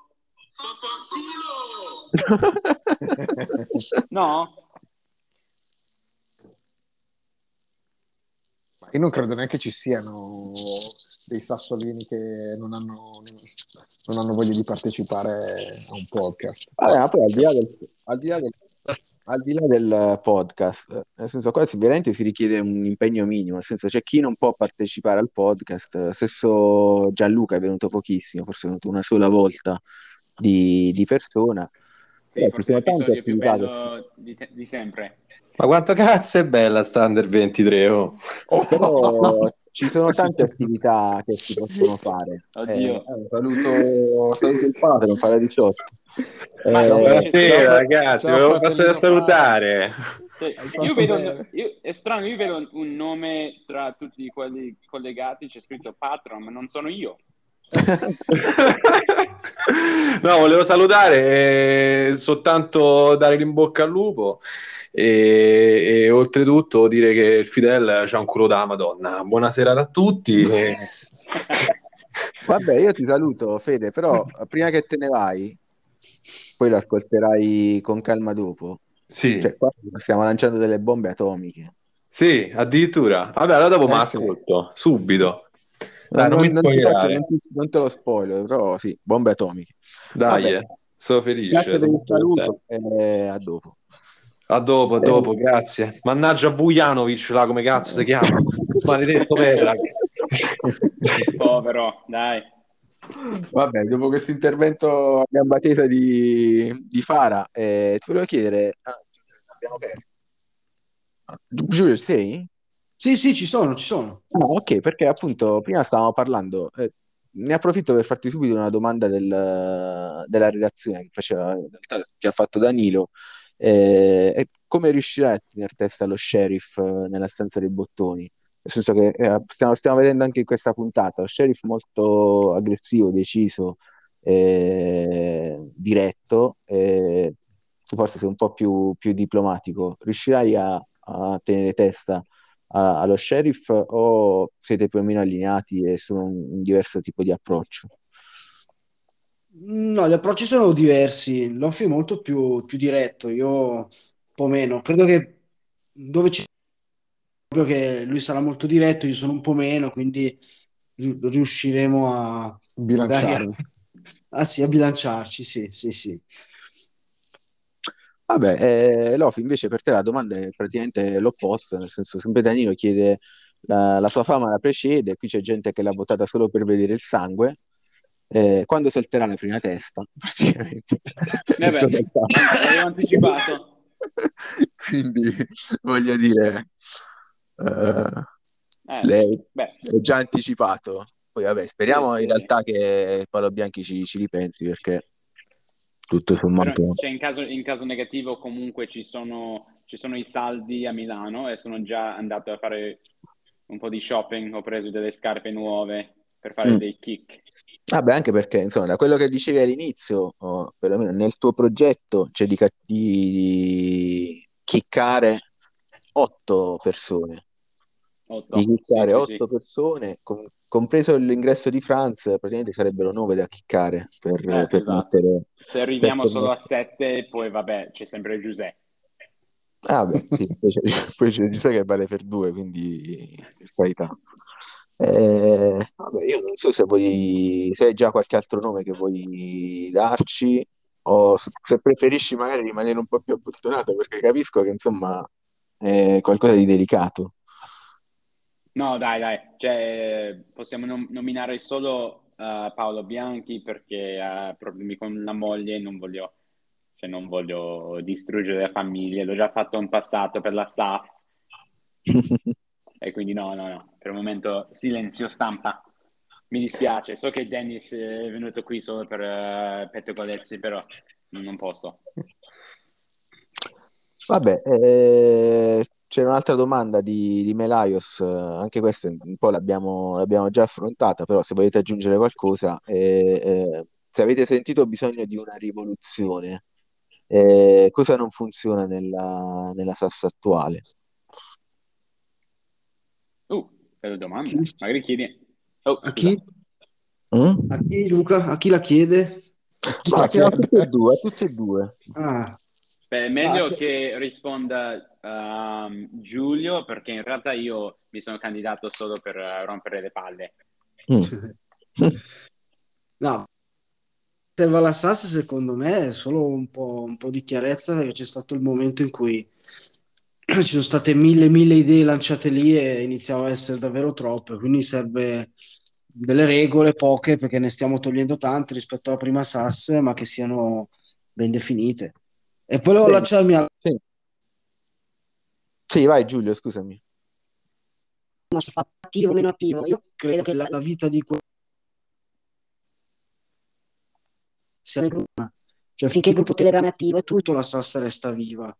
no? Io non credo neanche ci siano dei sassolini che non hanno, non hanno voglia di partecipare a un podcast. Vabbè, poi al di là del, al di là del al di là del podcast, nel senso qua veramente si richiede un impegno minimo, nel senso c'è chi non può partecipare al podcast, stesso Gianluca è venuto pochissimo, forse è venuto una sola volta di, di persona. Sì, eh, forse è l'episodio più bello di, te- di, sempre. Ma quanto cazzo è bella Standard 23, oh. Però ci sono tante attività che si possono fare. Oddio. Eh, saluto, saluto il padre, non farà 18. Eh, buonasera ragazzi, volevo passare a salutare. Cioè, io vedo, io, è strano, io vedo un nome tra tutti quelli collegati, c'è scritto Patron, ma non sono io. no, volevo salutare e soltanto dare in bocca al lupo e, e, oltretutto dire che il Fidel c'ha un culo da Madonna. Buonasera a tutti. E... Vabbè, io ti saluto, Fede, però prima che te ne vai, poi lo ascolterai con calma dopo. Sì. Cioè, stiamo lanciando delle bombe atomiche. Sì, addirittura. Vabbè, allora dopo eh, mi ascolto, sì. subito. Dai, non, non, non, ti faccio, non, ti, non, te lo spoiler, però sì, bombe atomiche. Dai, eh, sono felice. Grazie per il saluto e a dopo. A dopo, a dopo, eh. grazie. Mannaggia Bujanovic là, come cazzo si chiama? Maledetto Perla. Povero, dai. Vabbè, dopo questo intervento a gamba tesa di, di Fara, eh, ti volevo chiedere... Ah, abbiamo perso. Giulio, sei? Sì, sì, ci sono, ci sono. Ah, ok, perché appunto prima stavamo parlando... Eh, ne approfitto per farti subito una domanda del, della redazione che, faceva, che ha fatto Danilo eh, come riuscirà a tenere testa lo sheriff eh, nella stanza dei bottoni? Nel senso che eh, stiamo, stiamo, vedendo anche in questa puntata lo sheriff molto aggressivo, deciso, eh, diretto. tu forse sei un po' più, più diplomatico. Riuscirai a, a tenere testa a, allo sheriff o siete più o meno allineati e sono un, un diverso tipo di approccio? No, gli approcci sono diversi. L'Offi è molto più, più diretto, io un po' meno. Credo che dove ci proprio che lui sarà molto diretto, io sono un po' meno, quindi riusciremo a bilanciarci. Ah sì, a bilanciarci, sì, sì, sì. Vabbè, eh, Lofi, invece per te la domanda è praticamente l'opposto, nel senso sempre Danilo chiede la, la sua fama la precede, qui c'è gente che l'ha votata solo per vedere il sangue, eh, quando salterà la prima testa, praticamente. Eh beh, l'avevo anticipato. Quindi, voglio dire, uh, eh, lei beh. è già anticipato. Poi, vabbè, speriamo in realtà che Paolo Bianchi ci, ci ripensi perché tutto sommato. Cioè, in, caso, in, caso, negativo, comunque ci sono, ci sono i saldi a Milano e sono già andato a fare un po' di shopping. Ho preso delle scarpe nuove per fare mm. dei kick. Vabbè, anche perché, insomma, da quello che dicevi all'inizio, o perlomeno nel tuo progetto, c'è di, di chiccare otto persone. Otto. Di chiccare Sì, otto sì. persone, com- compreso l'ingresso di Franz, praticamente sarebbero nove da chiccare per, Eh, per esatto. mettere... Se arriviamo per solo a sette, poi vabbè, c'è sempre Giuseppe. Ah, beh, sì, poi c'è, poi c'è Giuseppe che vale per due, quindi per carità. Eh, vabbè, io non so se vuoi, se hai già qualche altro nome che vuoi darci o se preferisci magari rimanere un po' più abbottonato, perché capisco che insomma è qualcosa di delicato. No, dai, dai, cioè, possiamo nom- nominare solo eh, Paolo Bianchi perché ha problemi con la moglie e non voglio, cioè, non voglio distruggere la famiglia. L'ho già fatto in passato per la SAS e quindi no, no, no, per il momento silenzio stampa. Mi dispiace, so che Dennis è venuto qui solo per uh, pettegolezzi, però non posso. Vabbè, eh, c'è un'altra domanda di, di Melaios, eh, anche questa un po' l'abbiamo l'abbiamo già affrontata, però se volete aggiungere qualcosa, eh, eh, se avete sentito bisogno di una rivoluzione, eh, cosa non funziona nella, nella SAS attuale? Uh, bella domanda. Chi? Magari chiedi... Oh, A chi? Mm? A chi, Luca? A chi la chiede? Chi Ma la siamo chiede? tutti e due, a tutti e due. Ah, Beh, è meglio Ah, che risponda ehm, Giulio perché in realtà io mi sono candidato solo per eh, rompere le palle. Mm. no, serve alla SAS secondo me è solo un po', un po' di chiarezza perché c'è stato il momento in cui ci sono state mille, mille idee lanciate lì e iniziava a essere davvero troppe, quindi serve delle regole, poche, perché ne stiamo togliendo tante rispetto alla prima SAS, ma che siano ben definite. E poi volevo Bene. lasciarmi al Sì. Sì, vai Giulio, scusami. nostro fatto attivo o meno attivo. Io credo che la, la vita di que- sia. Cioè, finché il gruppo Telegram è attivo e tutto, la SAS resta viva.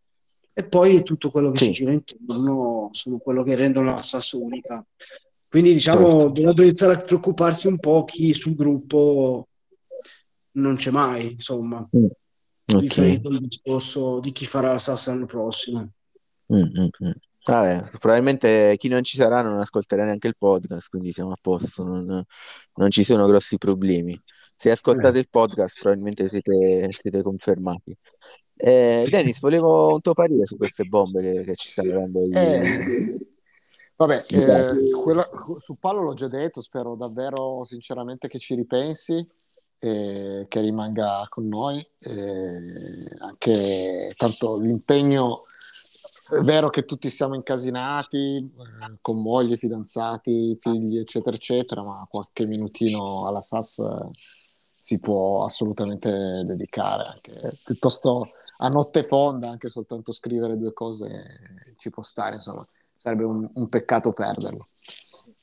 E poi tutto quello che Sì. si gira intorno sono quello che rendono la SAS unica. Quindi, diciamo, Certo. dovrebbe iniziare a preoccuparsi un po' chi sul gruppo non c'è mai, insomma, Mm. Ok. riferito al discorso di chi farà la SAS l'anno prossimo. Mm, mm, mm. Vabbè, probabilmente chi non ci sarà non ascolterà neanche il podcast, quindi siamo a posto, non, non ci sono grossi problemi. Se ascoltate il podcast, probabilmente siete, siete confermati. Eh, Dennis, volevo un tuo parere su queste bombe che, che ci stanno dando i... Eh, vabbè, eh, quella- su Paolo l'ho già detto, spero davvero sinceramente che ci ripensi e che rimanga con noi. e anche tanto l'impegno è vero che tutti siamo incasinati, eh, con mogli, fidanzati, figli, eccetera, eccetera, ma qualche minutino alla SAS eh, si può assolutamente dedicare, anche piuttosto a notte fonda, anche soltanto scrivere due cose ci può stare, insomma, sarebbe un, un peccato perderlo.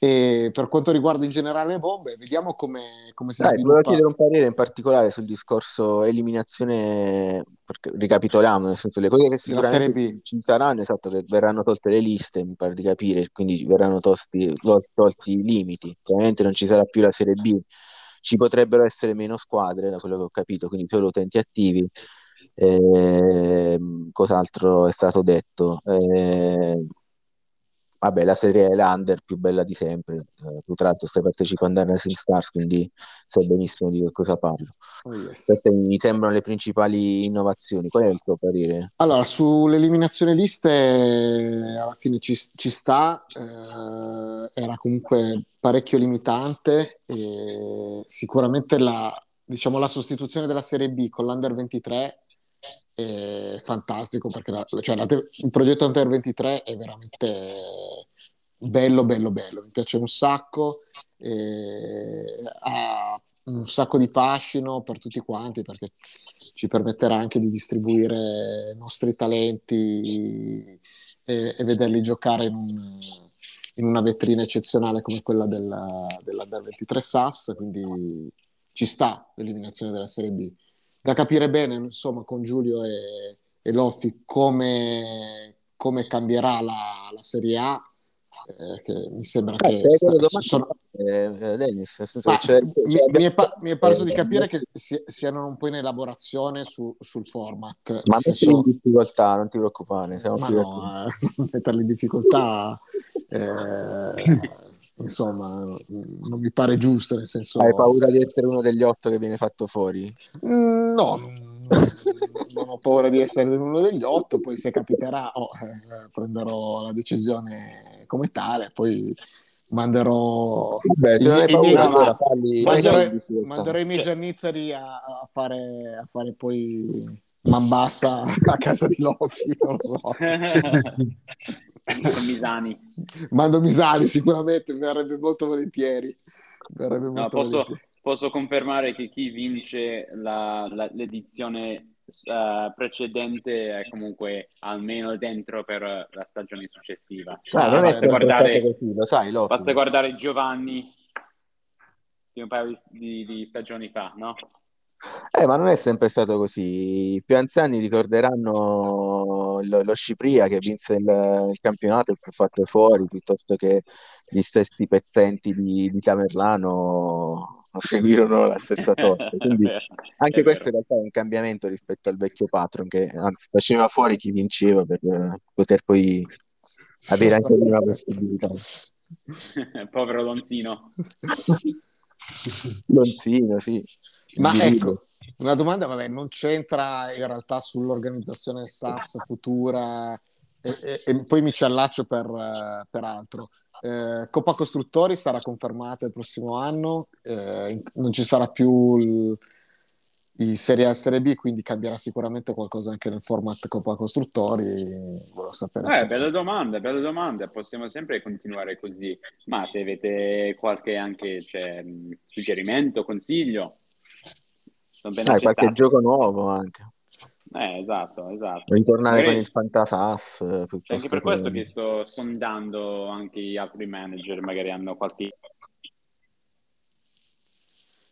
E per quanto riguarda in generale le bombe, vediamo come, come si Dai, ti volevo sviluppa. chiedere un parere in particolare sul discorso eliminazione, perché ricapitoliamo, nel senso le cose che sicuramente ci saranno, esatto, che verranno tolte le liste, mi pare di capire, quindi verranno tosti, tol- tolti i limiti. Ovviamente non ci sarà più la Serie B, ci potrebbero essere meno squadre, da quello che ho capito, quindi solo utenti attivi. Ehm, cos'altro è stato detto? Ehm, Vabbè, la serie è l'under più bella di sempre. Eh, tu, tra l'altro, stai partecipando a Rising Stars, quindi sai benissimo di che cosa parlo. Oh, yes. Queste mi sembrano le principali innovazioni. Qual è il tuo parere? Allora, sull'eliminazione liste eh, alla fine ci, ci sta, eh, era comunque parecchio limitante sicuramente la, diciamo, la sostituzione della Serie B con l'Under 23 è fantastico perché la- cioè, la te- il progetto Under 23 è veramente bello, bello, bello, mi piace un sacco, e ha un sacco di fascino per tutti quanti perché ci permetterà anche di distribuire i nostri talenti e, e vederli giocare in, un- in una vetrina eccezionale come quella della, dell'Under 23 SAS, quindi ci sta l'eliminazione della Serie B. Da capire bene, insomma, con Giulio e, e Loffi come, come cambierà la, la Serie A, eh, che mi sembra Eh, che sta- sono, eh, Dennis. Nel senso c'è, mi, mi, è pa- mi, è parso di capire che si, siano un po' in elaborazione su, sul format. Ma senso... in difficoltà, non ti preoccupare. Siamo Ma no, eh, metterli in difficoltà, eh, insomma, non mi pare giusto. Nel senso... Hai paura di essere uno degli otto che viene fatto fuori? Mm, no, non ho paura di essere uno degli otto, poi se capiterà oh, eh, prenderò la decisione come tale, poi manderò Vabbè, se i, non hai paura, allora falli, manderò, manderò i miei giannizzari a, a, fare, a fare poi man bassa a casa di Lofi, non lo so. Misani. Mando Misani sicuramente, verrebbe molto volentieri. Verrebbe molto no, posso, volentieri posso confermare che chi vince la, la, l'edizione uh, precedente è comunque almeno dentro per la stagione successiva. Ah, basta, guardare, così, lo sai, basta guardare Giovanni di un paio di, di, di stagioni fa, no? Eh, ma non è sempre stato così. I più anziani ricorderanno lo, lo Scipria che vinse il, il campionato e fu fatto fuori piuttosto che gli stessi pezzenti di, di Tamerlano seguirono la stessa sorte. Quindi anche questo in realtà è un cambiamento rispetto al vecchio patron che anzi faceva fuori chi vinceva per poter poi avere anche una possibilità. Povero Lonzino. Lonzino, sì. Ma ecco, una domanda, vabbè, non c'entra in realtà sull'organizzazione SAS futura e, e, e poi mi ci allaccio per, uh, per altro. Eh, Coppa Costruttori sarà confermata il prossimo anno, eh, non ci sarà più il, il, Serie A e Serie B, quindi cambierà sicuramente qualcosa anche nel format Coppa Costruttori. Volevo sapere eh, se... belle domande, belle domande, possiamo sempre continuare così, ma se avete qualche anche cioè, suggerimento, consiglio, sono ben Dai, qualche gioco nuovo anche. Eh, esatto, esatto. Ritornare Magari... con il Fantasas. È anche per questo che sto sondando anche gli altri manager, magari hanno qualche...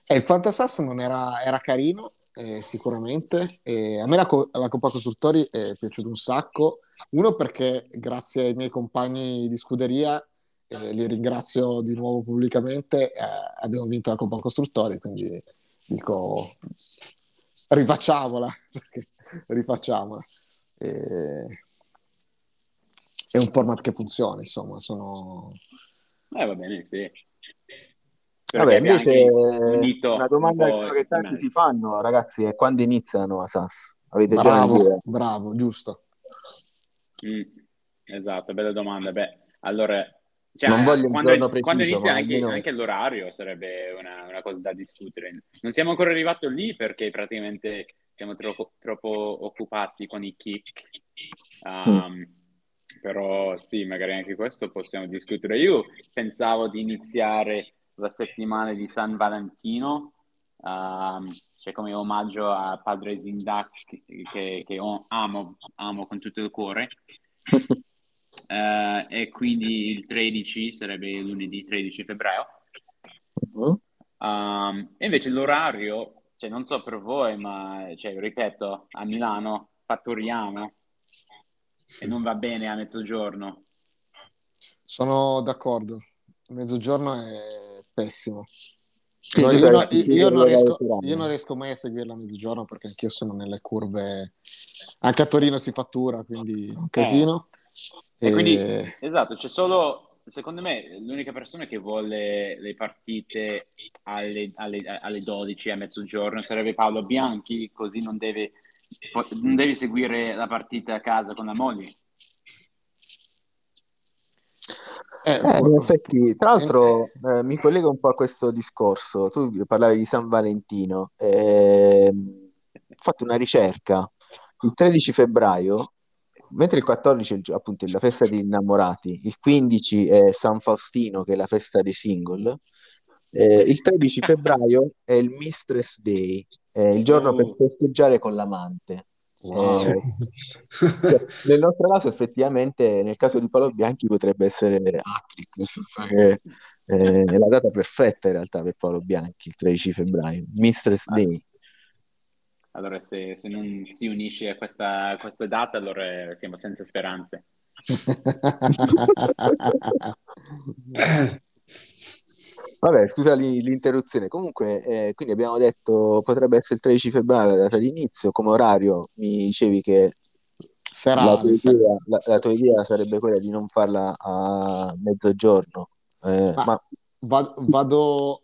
Eh, il Fantasas non era, era carino, eh, sicuramente. Eh, a me la, la Coppa Costruttori è piaciuta un sacco. Uno perché grazie ai miei compagni di scuderia, eh, li ringrazio di nuovo pubblicamente, eh, abbiamo vinto la Coppa Costruttori, quindi dico rifacciamola. Rifacciamola. E... È un format che funziona, insomma, sono... Eh, va bene, sì. Vabbè, invece una domanda un che tanti si fanno, ragazzi, è quando iniziano a SAS? Avete bravo, già bravo, giusto. Mm, esatto, bella domanda. Beh, allora, cioè, non voglio quando, giorno preciso, quando inizia anche, almeno... anche, l'orario sarebbe una, una, cosa da discutere. Non siamo ancora arrivati lì perché praticamente siamo troppo, troppo occupati con i kick. Um, mm. Però sì, magari anche questo possiamo discutere. Io pensavo di iniziare la settimana di San Valentino, um, cioè come omaggio a padre Zindax che, che, che amo, amo con tutto il cuore. uh, e quindi il 13 sarebbe lunedì 13 febbraio. Uh-huh. Um, e invece l'orario cioè, non so per voi, ma cioè, ripeto, a Milano fatturiamo e non va bene a mezzogiorno. Sono d'accordo, mezzogiorno è pessimo. No, io, no, io, non riesco, io, non riesco, mai a seguirla a mezzogiorno perché anch'io sono nelle curve. Anche a Torino si fattura, quindi è un casino. Eh. E... e quindi, esatto, c'è solo secondo me l'unica persona che vuole le partite alle, alle, alle 12 a mezzogiorno sarebbe Paolo Bianchi, così non deve, non deve seguire la partita a casa con la moglie. Eh, eh, in effetti, tra l'altro, eh, mi collego un po' a questo discorso. Tu parlavi di San Valentino. Eh, ho fatto una ricerca. Il 13 febbraio mentre il 14 è appunto la festa degli innamorati, il 15 è San Faustino che è la festa dei single, eh, il 13 febbraio è il Mistress Day, è il giorno oh. per festeggiare con l'amante. Wow. Eh, nel nostro caso effettivamente nel caso di Paolo Bianchi potrebbe essere Attrick nel senso che eh, è la data perfetta in realtà per Paolo Bianchi il 13 febbraio Mistress ah. Day allora, se, se non si unisce a questa, a questa data, allora siamo senza speranze. Vabbè, scusa l'interruzione. Comunque, eh, quindi abbiamo detto potrebbe essere il 13 febbraio la data di inizio. Come orario mi dicevi che Sarà, la, tua idea, la, la, tua idea, sarebbe quella di non farla a mezzogiorno. Eh, ma ma... Vado, vado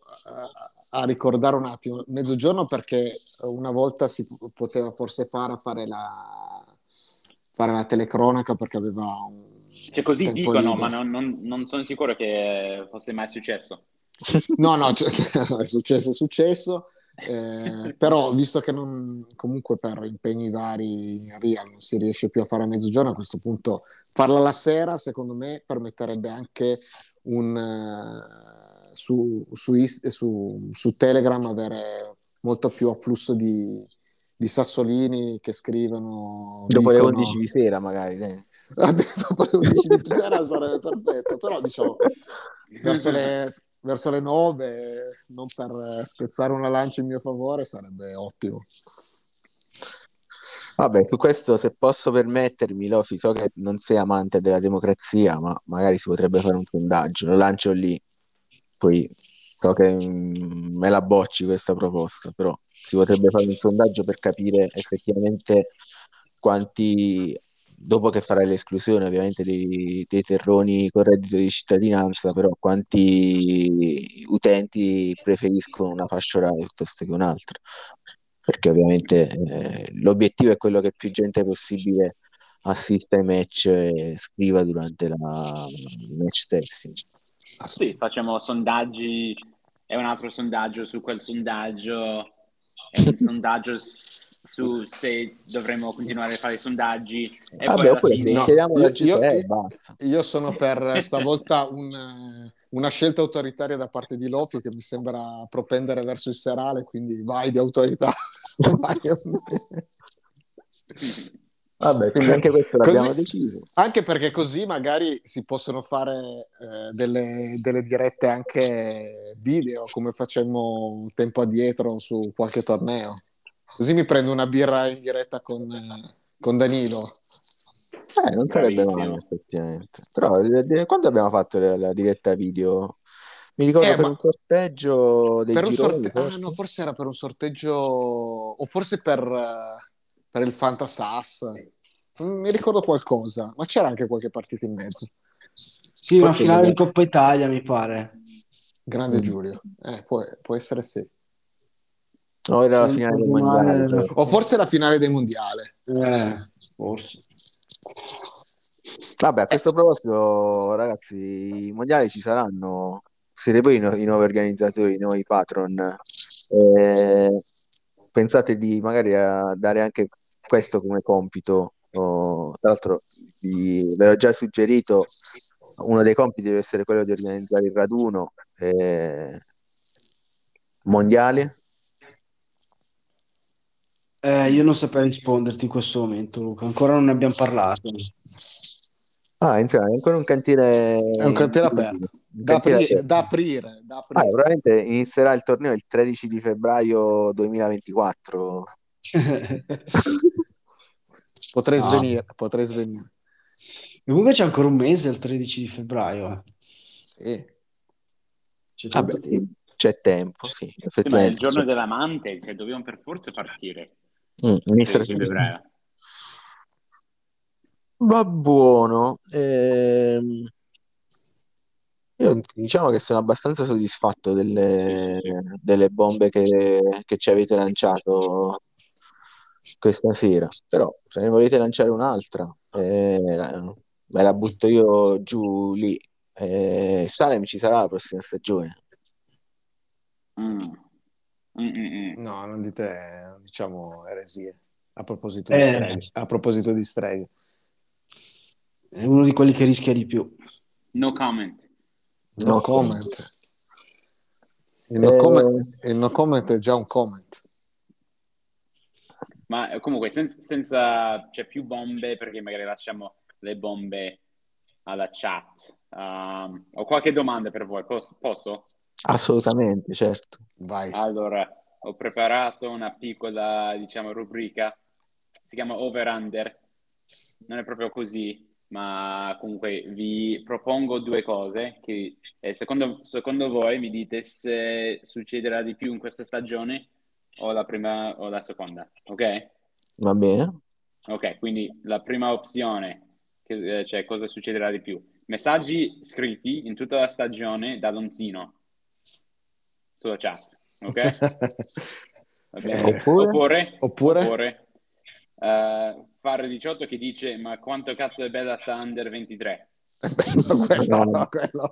a ricordare un attimo, mezzogiorno perché una volta si poteva forse fare, fare, la, fare la telecronaca perché aveva un... Cioè così dicono, libero. ma non, non, non sono sicuro che fosse mai successo. No, no, cioè, è successo, è successo. Eh, però visto che non, comunque per impegni vari in real non si riesce più a fare a mezzogiorno, a questo punto farla la sera secondo me permetterebbe anche un, uh, su, su, su, su, Telegram avere molto più afflusso di, di sassolini che scrivono dopo dicono... le 11 di sera magari eh. dopo le 11 di sera sarebbe perfetto però diciamo verso le verso le 9, non per spezzare una lancia in mio favore, sarebbe ottimo. Vabbè, su questo se posso permettermi, Lofi, so che non sei amante della democrazia, ma magari si potrebbe fare un sondaggio, lo lancio lì, poi so che mm, me la bocci questa proposta, però si potrebbe fare un sondaggio per capire effettivamente quanti dopo che farai l'esclusione ovviamente dei, dei, terroni con reddito di cittadinanza, però quanti utenti preferiscono una fascia oraria piuttosto che un'altra? Perché ovviamente eh, l'obiettivo è quello che più gente possibile assista ai match e scriva durante la, match stessi. Sì, facciamo sondaggi, è un altro sondaggio su quel sondaggio, è un sondaggio su se dovremmo continuare a fare sondaggi e Vabbè, poi fine... no, io, io, io, io, sono per stavolta un, una scelta autoritaria da parte di Lofi che mi sembra propendere verso il serale, quindi vai di autorità. Vabbè, quindi anche questo l'abbiamo così, deciso. Anche perché così magari si possono fare eh, delle, delle, dirette anche video, come facemmo tempo addietro su qualche torneo. Così mi prendo una birra in diretta con, con Danilo. Eh, non sarebbe male, effettivamente. Però eh, quando abbiamo fatto la, la diretta video? Mi ricordo eh, per un sorteggio dei per gironi, sorte- forse. Ah, no, forse era per un sorteggio o forse per, per il Fantasas. Non mi ricordo qualcosa, ma c'era anche qualche partita in mezzo. Sì, una finale di Coppa Italia, mi pare. Grande Giulio. Eh, può, può essere sì. O era la finale del mondiale. O forse la finale del mondiale. Eh, forse. Vabbè, a questo proposito, ragazzi, i mondiali ci saranno. Siete voi i nuovi organizzatori, i nuovi patron. Eh, pensate di magari a dare anche questo come compito. Oh, tra l'altro, vi, ve l'ho già suggerito. Uno dei compiti deve essere quello di organizzare il raduno eh, mondiale eh, io non saprei risponderti in questo momento, Luca. Ancora non ne abbiamo parlato. Ah, è ancora un cantiere... È un cantiere aperto. Da, cantiere aprire, da, aprire, da aprire. Ah, probabilmente inizierà il torneo il 13 di febbraio 2024. potrei, no. svenire, potrei svenire. comunque c'è ancora un mese il 13 di febbraio. Sì. C'è, Vabbè, c'è tempo, sì. Sì, ma è il giorno dell'amante, cioè dobbiamo per forza partire. Mm, Va buono. Ehm... Io diciamo che sono abbastanza soddisfatto delle, delle bombe che, che, ci avete lanciato questa sera. Però se ne volete lanciare un'altra, eh, me la butto io giù lì. Eh, Salem ci sarà la prossima stagione. Mm. Mm, mm, no, non dite, diciamo, eresie. A proposito di eh. streghe. A proposito di streghe. È uno di quelli che rischia di più. No comment. No, no comment. Il no, eh... comment. il no comment è già un comment. Ma comunque senza, senza cioè, più bombe, perché magari lasciamo le bombe alla chat. Um, ho qualche domanda per voi, posso? posso? Assolutamente, certo. Vai. Allora, ho preparato una piccola, diciamo, rubrica. Si chiama Over Under. Non è proprio così, ma comunque vi propongo due cose che eh, secondo, secondo voi mi dite se succederà di più in questa stagione o la prima o la seconda, ok? Va bene. Ok, quindi la prima opzione, che, eh, cioè cosa succederà di più? Messaggi scritti in tutta la stagione da Lonzino sulla chat, ok? Oppure? Oppure, Oppure? oppure uh, fare 18 che dice ma quanto cazzo è bella sta under 23 quello, no, quello.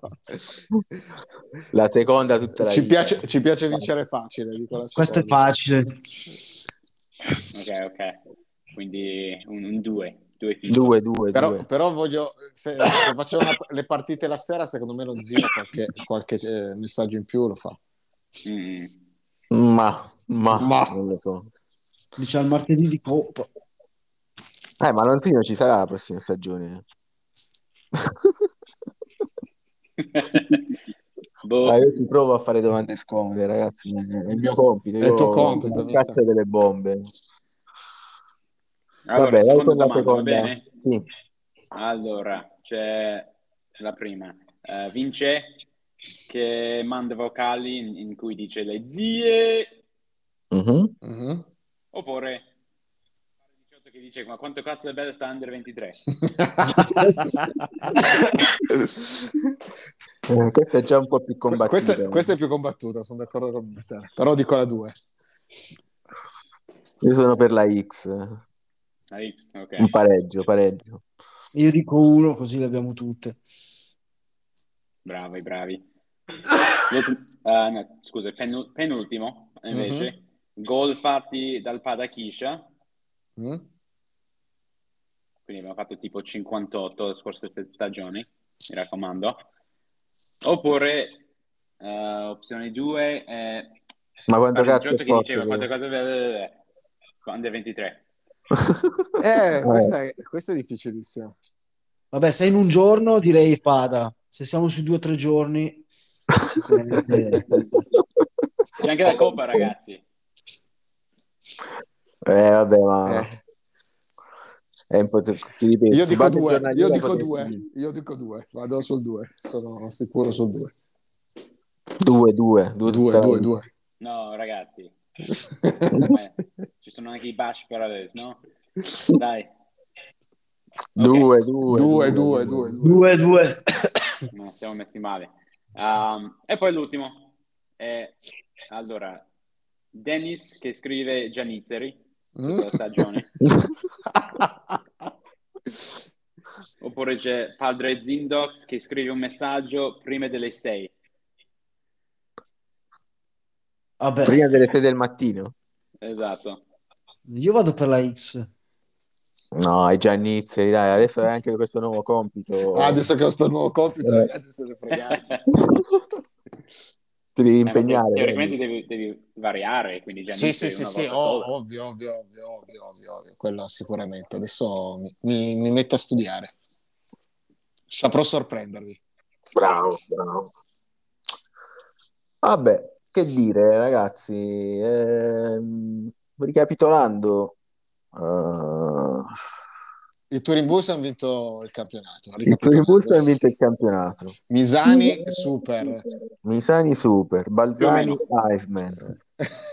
La seconda tutta la Ci piace, ci piace vincere facile. Dico la Questo è facile. ok ok quindi un 2 due. Due, due, Però, due. però voglio, se, se facciamo una- le partite la sera, secondo me lo zio qualche, qualche eh, messaggio in più lo fa. Mm. Ma, ma, Ma. non lo so. Dice al martedì di Coppa. Eh, ma Lonzino ci sarà la prossima stagione. Boh. Ah, io ci provo a fare domande scomode, ragazzi. È il mio compito. È il tuo compito, cazzo delle bombe. allora, Vabbè, seconda domanda, va seconda. bene? Sì. Allora, c'è la prima. Eh, Vince che manda vocali in, in cui dice le zie, Mhm. Mhm. oppure 18 che dice ma quanto cazzo è bella sta under 23. Eh, questa è già un po' più combattuta. questa, è- questa è più combattuta, sono d'accordo con mister. Però dico la 2. Io sono per la X. La X, ok. Un pareggio, pareggio. Io dico uno, così le abbiamo tutte. Bravi, bravi. Eh, no, scusa, penultimo, invece, gol fatti dal Padakisha, Mm? Quindi abbiamo fatto tipo 58 le scorse stagioni, mi raccomando. Oppure, eh, opzione 2, è Ma quanto cazzo 18 è che forte? diceva quanto cazzo è quando è 23. Eh, questa è, questa è difficilissima. Vabbè, se in un giorno direi Pada. Se siamo sui due o tre giorni, sicuramente... C'è anche la Coppa, ragazzi. Eh, vabbè, ma... Eh. È un po' ti ripeto, Io dico due, io dico potresti due, io dico due, vado sul 2, sono sicuro sul 2. Due, due, due, 2, tutta la 2, vita. 2. No, ragazzi, eh, ci sono anche i bash per adesso, no? Dai. Due, due, Due, due, due, due. Due, due. Non siamo messi male. Um, e poi l'ultimo. È, allora, Dennis che scrive Gianizzeri, Mm? stagione. Oppure c'è Padre Zindox che scrive un messaggio prima delle 6. Vabbè, Prima delle 6 del mattino? Esatto. io vado per la X. No, è già inizio, dai, adesso è anche questo nuovo compito. Ah, adesso che ho sto nuovo compito, Eh. ragazzi, siete fregati. Ti devi Eh, impegnare. teoricamente devi, devi variare, quindi Sì, Gianizzeri sì, sì, sì, volta oh, ovvio, ovvio, ovvio, ovvio, ovvio, ovvio, quello sicuramente. Adesso mi, mi- mi metto a studiare. Saprò sorprendervi. Bravo, bravo. Vabbè, che dire, ragazzi, ehm, ricapitolando, eh, I Turibus hanno vinto il campionato. il Turibus ha vinto il campionato. Misani, super. Misani super, Balzani Iceman.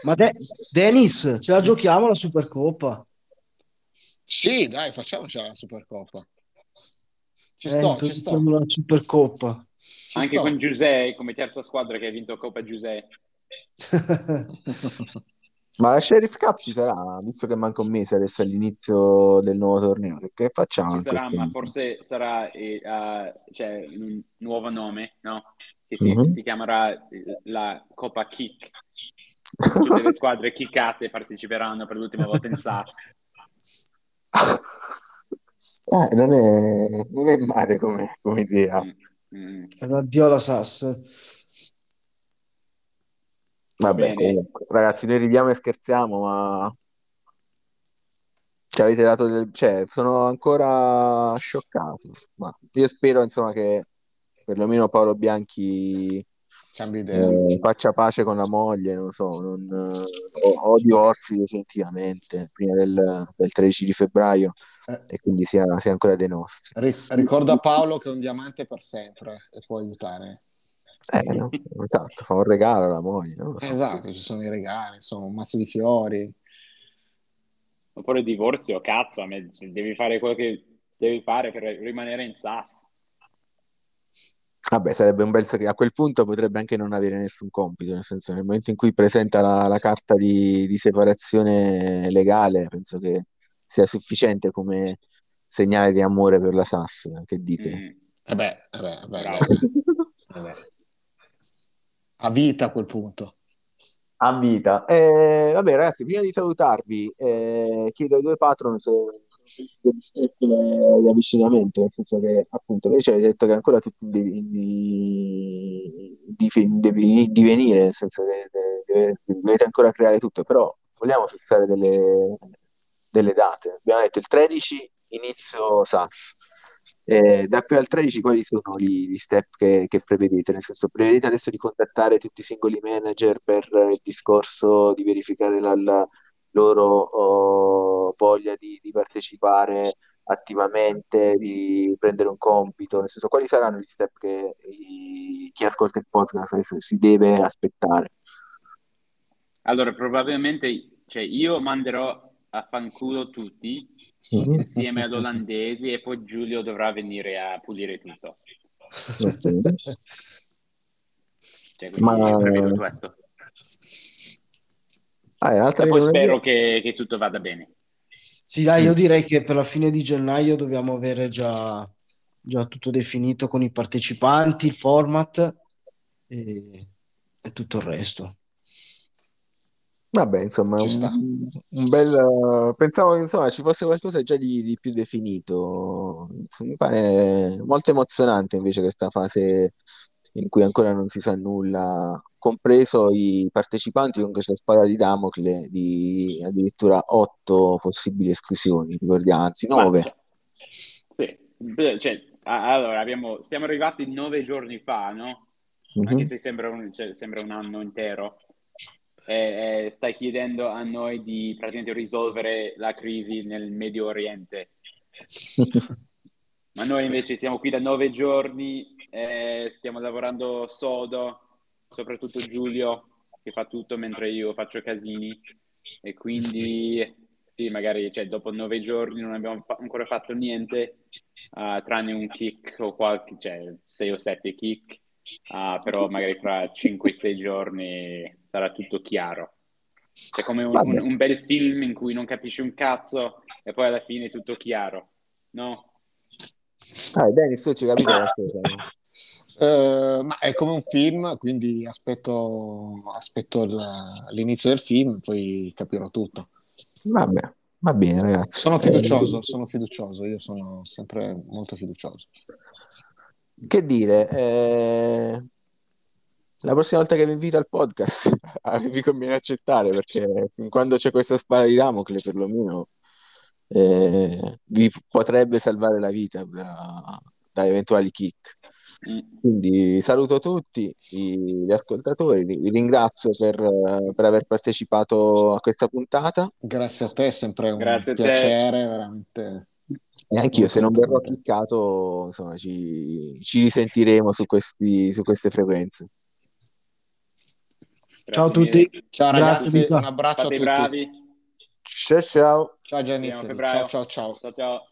Ma De- Dennis, ce la giochiamo la Supercoppa? Sì, dai, facciamocela la Supercoppa. Ci Eh, sto, ci sto. la Supercoppa. ci Anche sto. con Giuseppe come terza squadra che ha vinto Coppa Giuseppe. Ma la Sheriff Cup ci sarà, visto che manca un mese adesso all'inizio del nuovo torneo. Che, facciamo? Ci sarà, ma forse sarà eh, uh, cioè, un nuovo nome, no? Che si, Mhm. si chiamerà eh, la Coppa Kick. Tutte le squadre kickate parteciperanno per l'ultima volta in SAS. Eh, non è, non è male come, come idea. Mm, mm. Addio alla SAS. Vabbè, Bene. comunque, ragazzi, noi ridiamo e scherziamo, ma ci avete dato del... cioè, sono ancora scioccato. Ma io spero, insomma, che perlomeno Paolo Bianchi eh, faccia pace con la moglie, non so, non, eh, o, o, divorzi definitivamente prima del, del 13 di febbraio eh. e quindi sia, sia, ancora dei nostri. Ricorda Paolo che è un diamante per sempre e può aiutare. Eh, no? esatto, fa un regalo alla moglie. No? Esatto, ci sono i regali, insomma, un mazzo di fiori. Oppure divorzio, cazzo, devi fare quello che devi fare per rimanere in SAS. Vabbè, sarebbe un bel sacrificio. A quel punto potrebbe anche non avere nessun compito, nel senso nel momento in cui presenta la, la carta di, di, separazione legale, penso che sia sufficiente come segnale di amore per la SAS. Che dite? Mm. Vabbè, vabbè, vabbè, vabbè. A vita a quel punto. A vita. Eh, vabbè, ragazzi, prima di salutarvi, eh, chiedo ai due patron se degli step di avvicinamento, nel senso che appunto invece avete detto che ancora tutti in, di, di, di, venire, nel senso che dovete ancora creare tutto, però vogliamo fissare delle, delle date. Abbiamo detto il 13 inizio SAS. Eh, da qui al 13 quali sono gli, gli step che, che, prevedete? Nel senso, prevedete adesso di contattare tutti i singoli manager per il discorso di verificare la, la loro oh, voglia di, di, partecipare attivamente, di prendere un compito, nel senso quali saranno gli step che i, chi ascolta il podcast si deve aspettare? Allora, probabilmente cioè, io manderò a fanculo tutti insieme ad olandesi e poi Giulio dovrà venire a pulire tutto. cioè, Ma... questo. Ah, e poi spero che, che, tutto vada bene. Sì, dai, io direi che per la fine di gennaio dobbiamo avere già, già tutto definito con i partecipanti, il format e, e tutto il resto. Vabbè, insomma, un, un bel... pensavo che insomma, ci fosse qualcosa già di, di più definito. Insomma, mi pare molto emozionante invece questa fase in cui ancora non si sa nulla compreso i partecipanti con questa spada di Damocle di addirittura otto possibili esclusioni, ricordiamo, anzi nove. Sì, cioè, allora abbiamo, siamo arrivati nove giorni fa, no? Mm-hmm. Anche se sembra un, cioè, sembra un anno intero. E, e stai chiedendo a noi di praticamente risolvere la crisi nel Medio Oriente. Ma noi invece siamo qui da nove giorni, eh, stiamo lavorando sodo, soprattutto Giulio che fa tutto mentre io faccio casini e quindi sì, magari cioè, dopo nove giorni non abbiamo fa- ancora fatto niente uh, tranne un kick o qualche, cioè sei o sette kick, uh, però magari fra 5-6 giorni sarà tutto chiaro. È come un, un, un, bel film in cui non capisci un cazzo e poi alla fine è tutto chiaro, no? Ah, Dennis, tu ci capito la cosa, Uh, ma è come un film, quindi aspetto, aspetto l'inizio del film, poi capirò tutto. Vabbè, va bene, ragazzi. Sono fiducioso, eh, sono fiducioso, io sono sempre molto fiducioso. Che dire, eh, la prossima volta che vi invito al podcast vi conviene accettare perché quando c'è questa spada di Damocle, perlomeno eh, vi potrebbe salvare la vita da, da eventuali kick. Quindi saluto tutti gli ascoltatori, vi ringrazio per, per, aver partecipato a questa puntata. Grazie a te, è sempre un Grazie piacere, veramente. E anch'io, se non verrò cliccato, insomma, ci, ci risentiremo su, questi, su queste frequenze. Grazie ciao a tutti. Ciao ragazzi, Grazie, un abbraccio Fate a tutti. Bravi. Ciao ciao. Ciao Gianni. Ciao ciao ciao. ciao, ciao.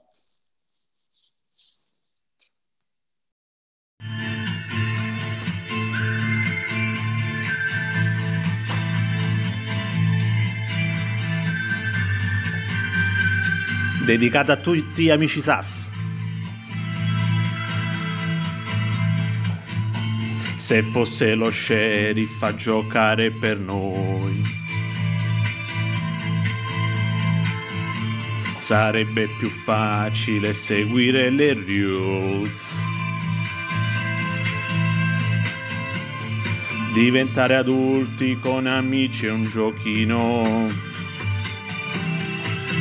Dedicata a tutti gli amici SAS. Se fosse lo sheriff a giocare per noi, sarebbe più facile seguire le rules. Diventare adulti con amici è un giochino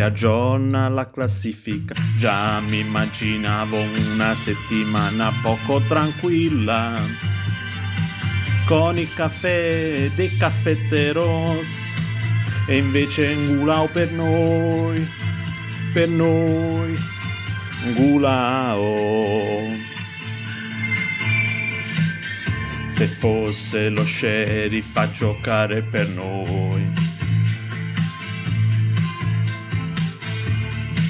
Riaggiorna la classifica. Già mi immaginavo una settimana poco tranquilla con il caffè dei caffetteros e invece Ngulao per noi, per noi, Ngulao. Se fosse lo sheriff a giocare per noi.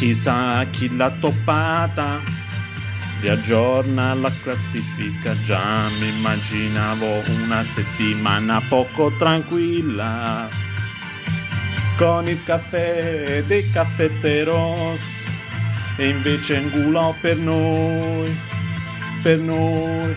Chissà chi l'ha toppata. Riaggiorna la classifica. Già mi immaginavo una settimana poco tranquilla. Con il caffè dei caffetteros. E invece ingulò per noi per noi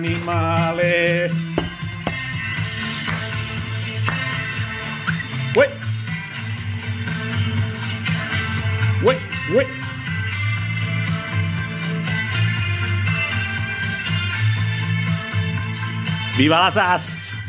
animale. Uè. Uè, uè. Viva la SAS!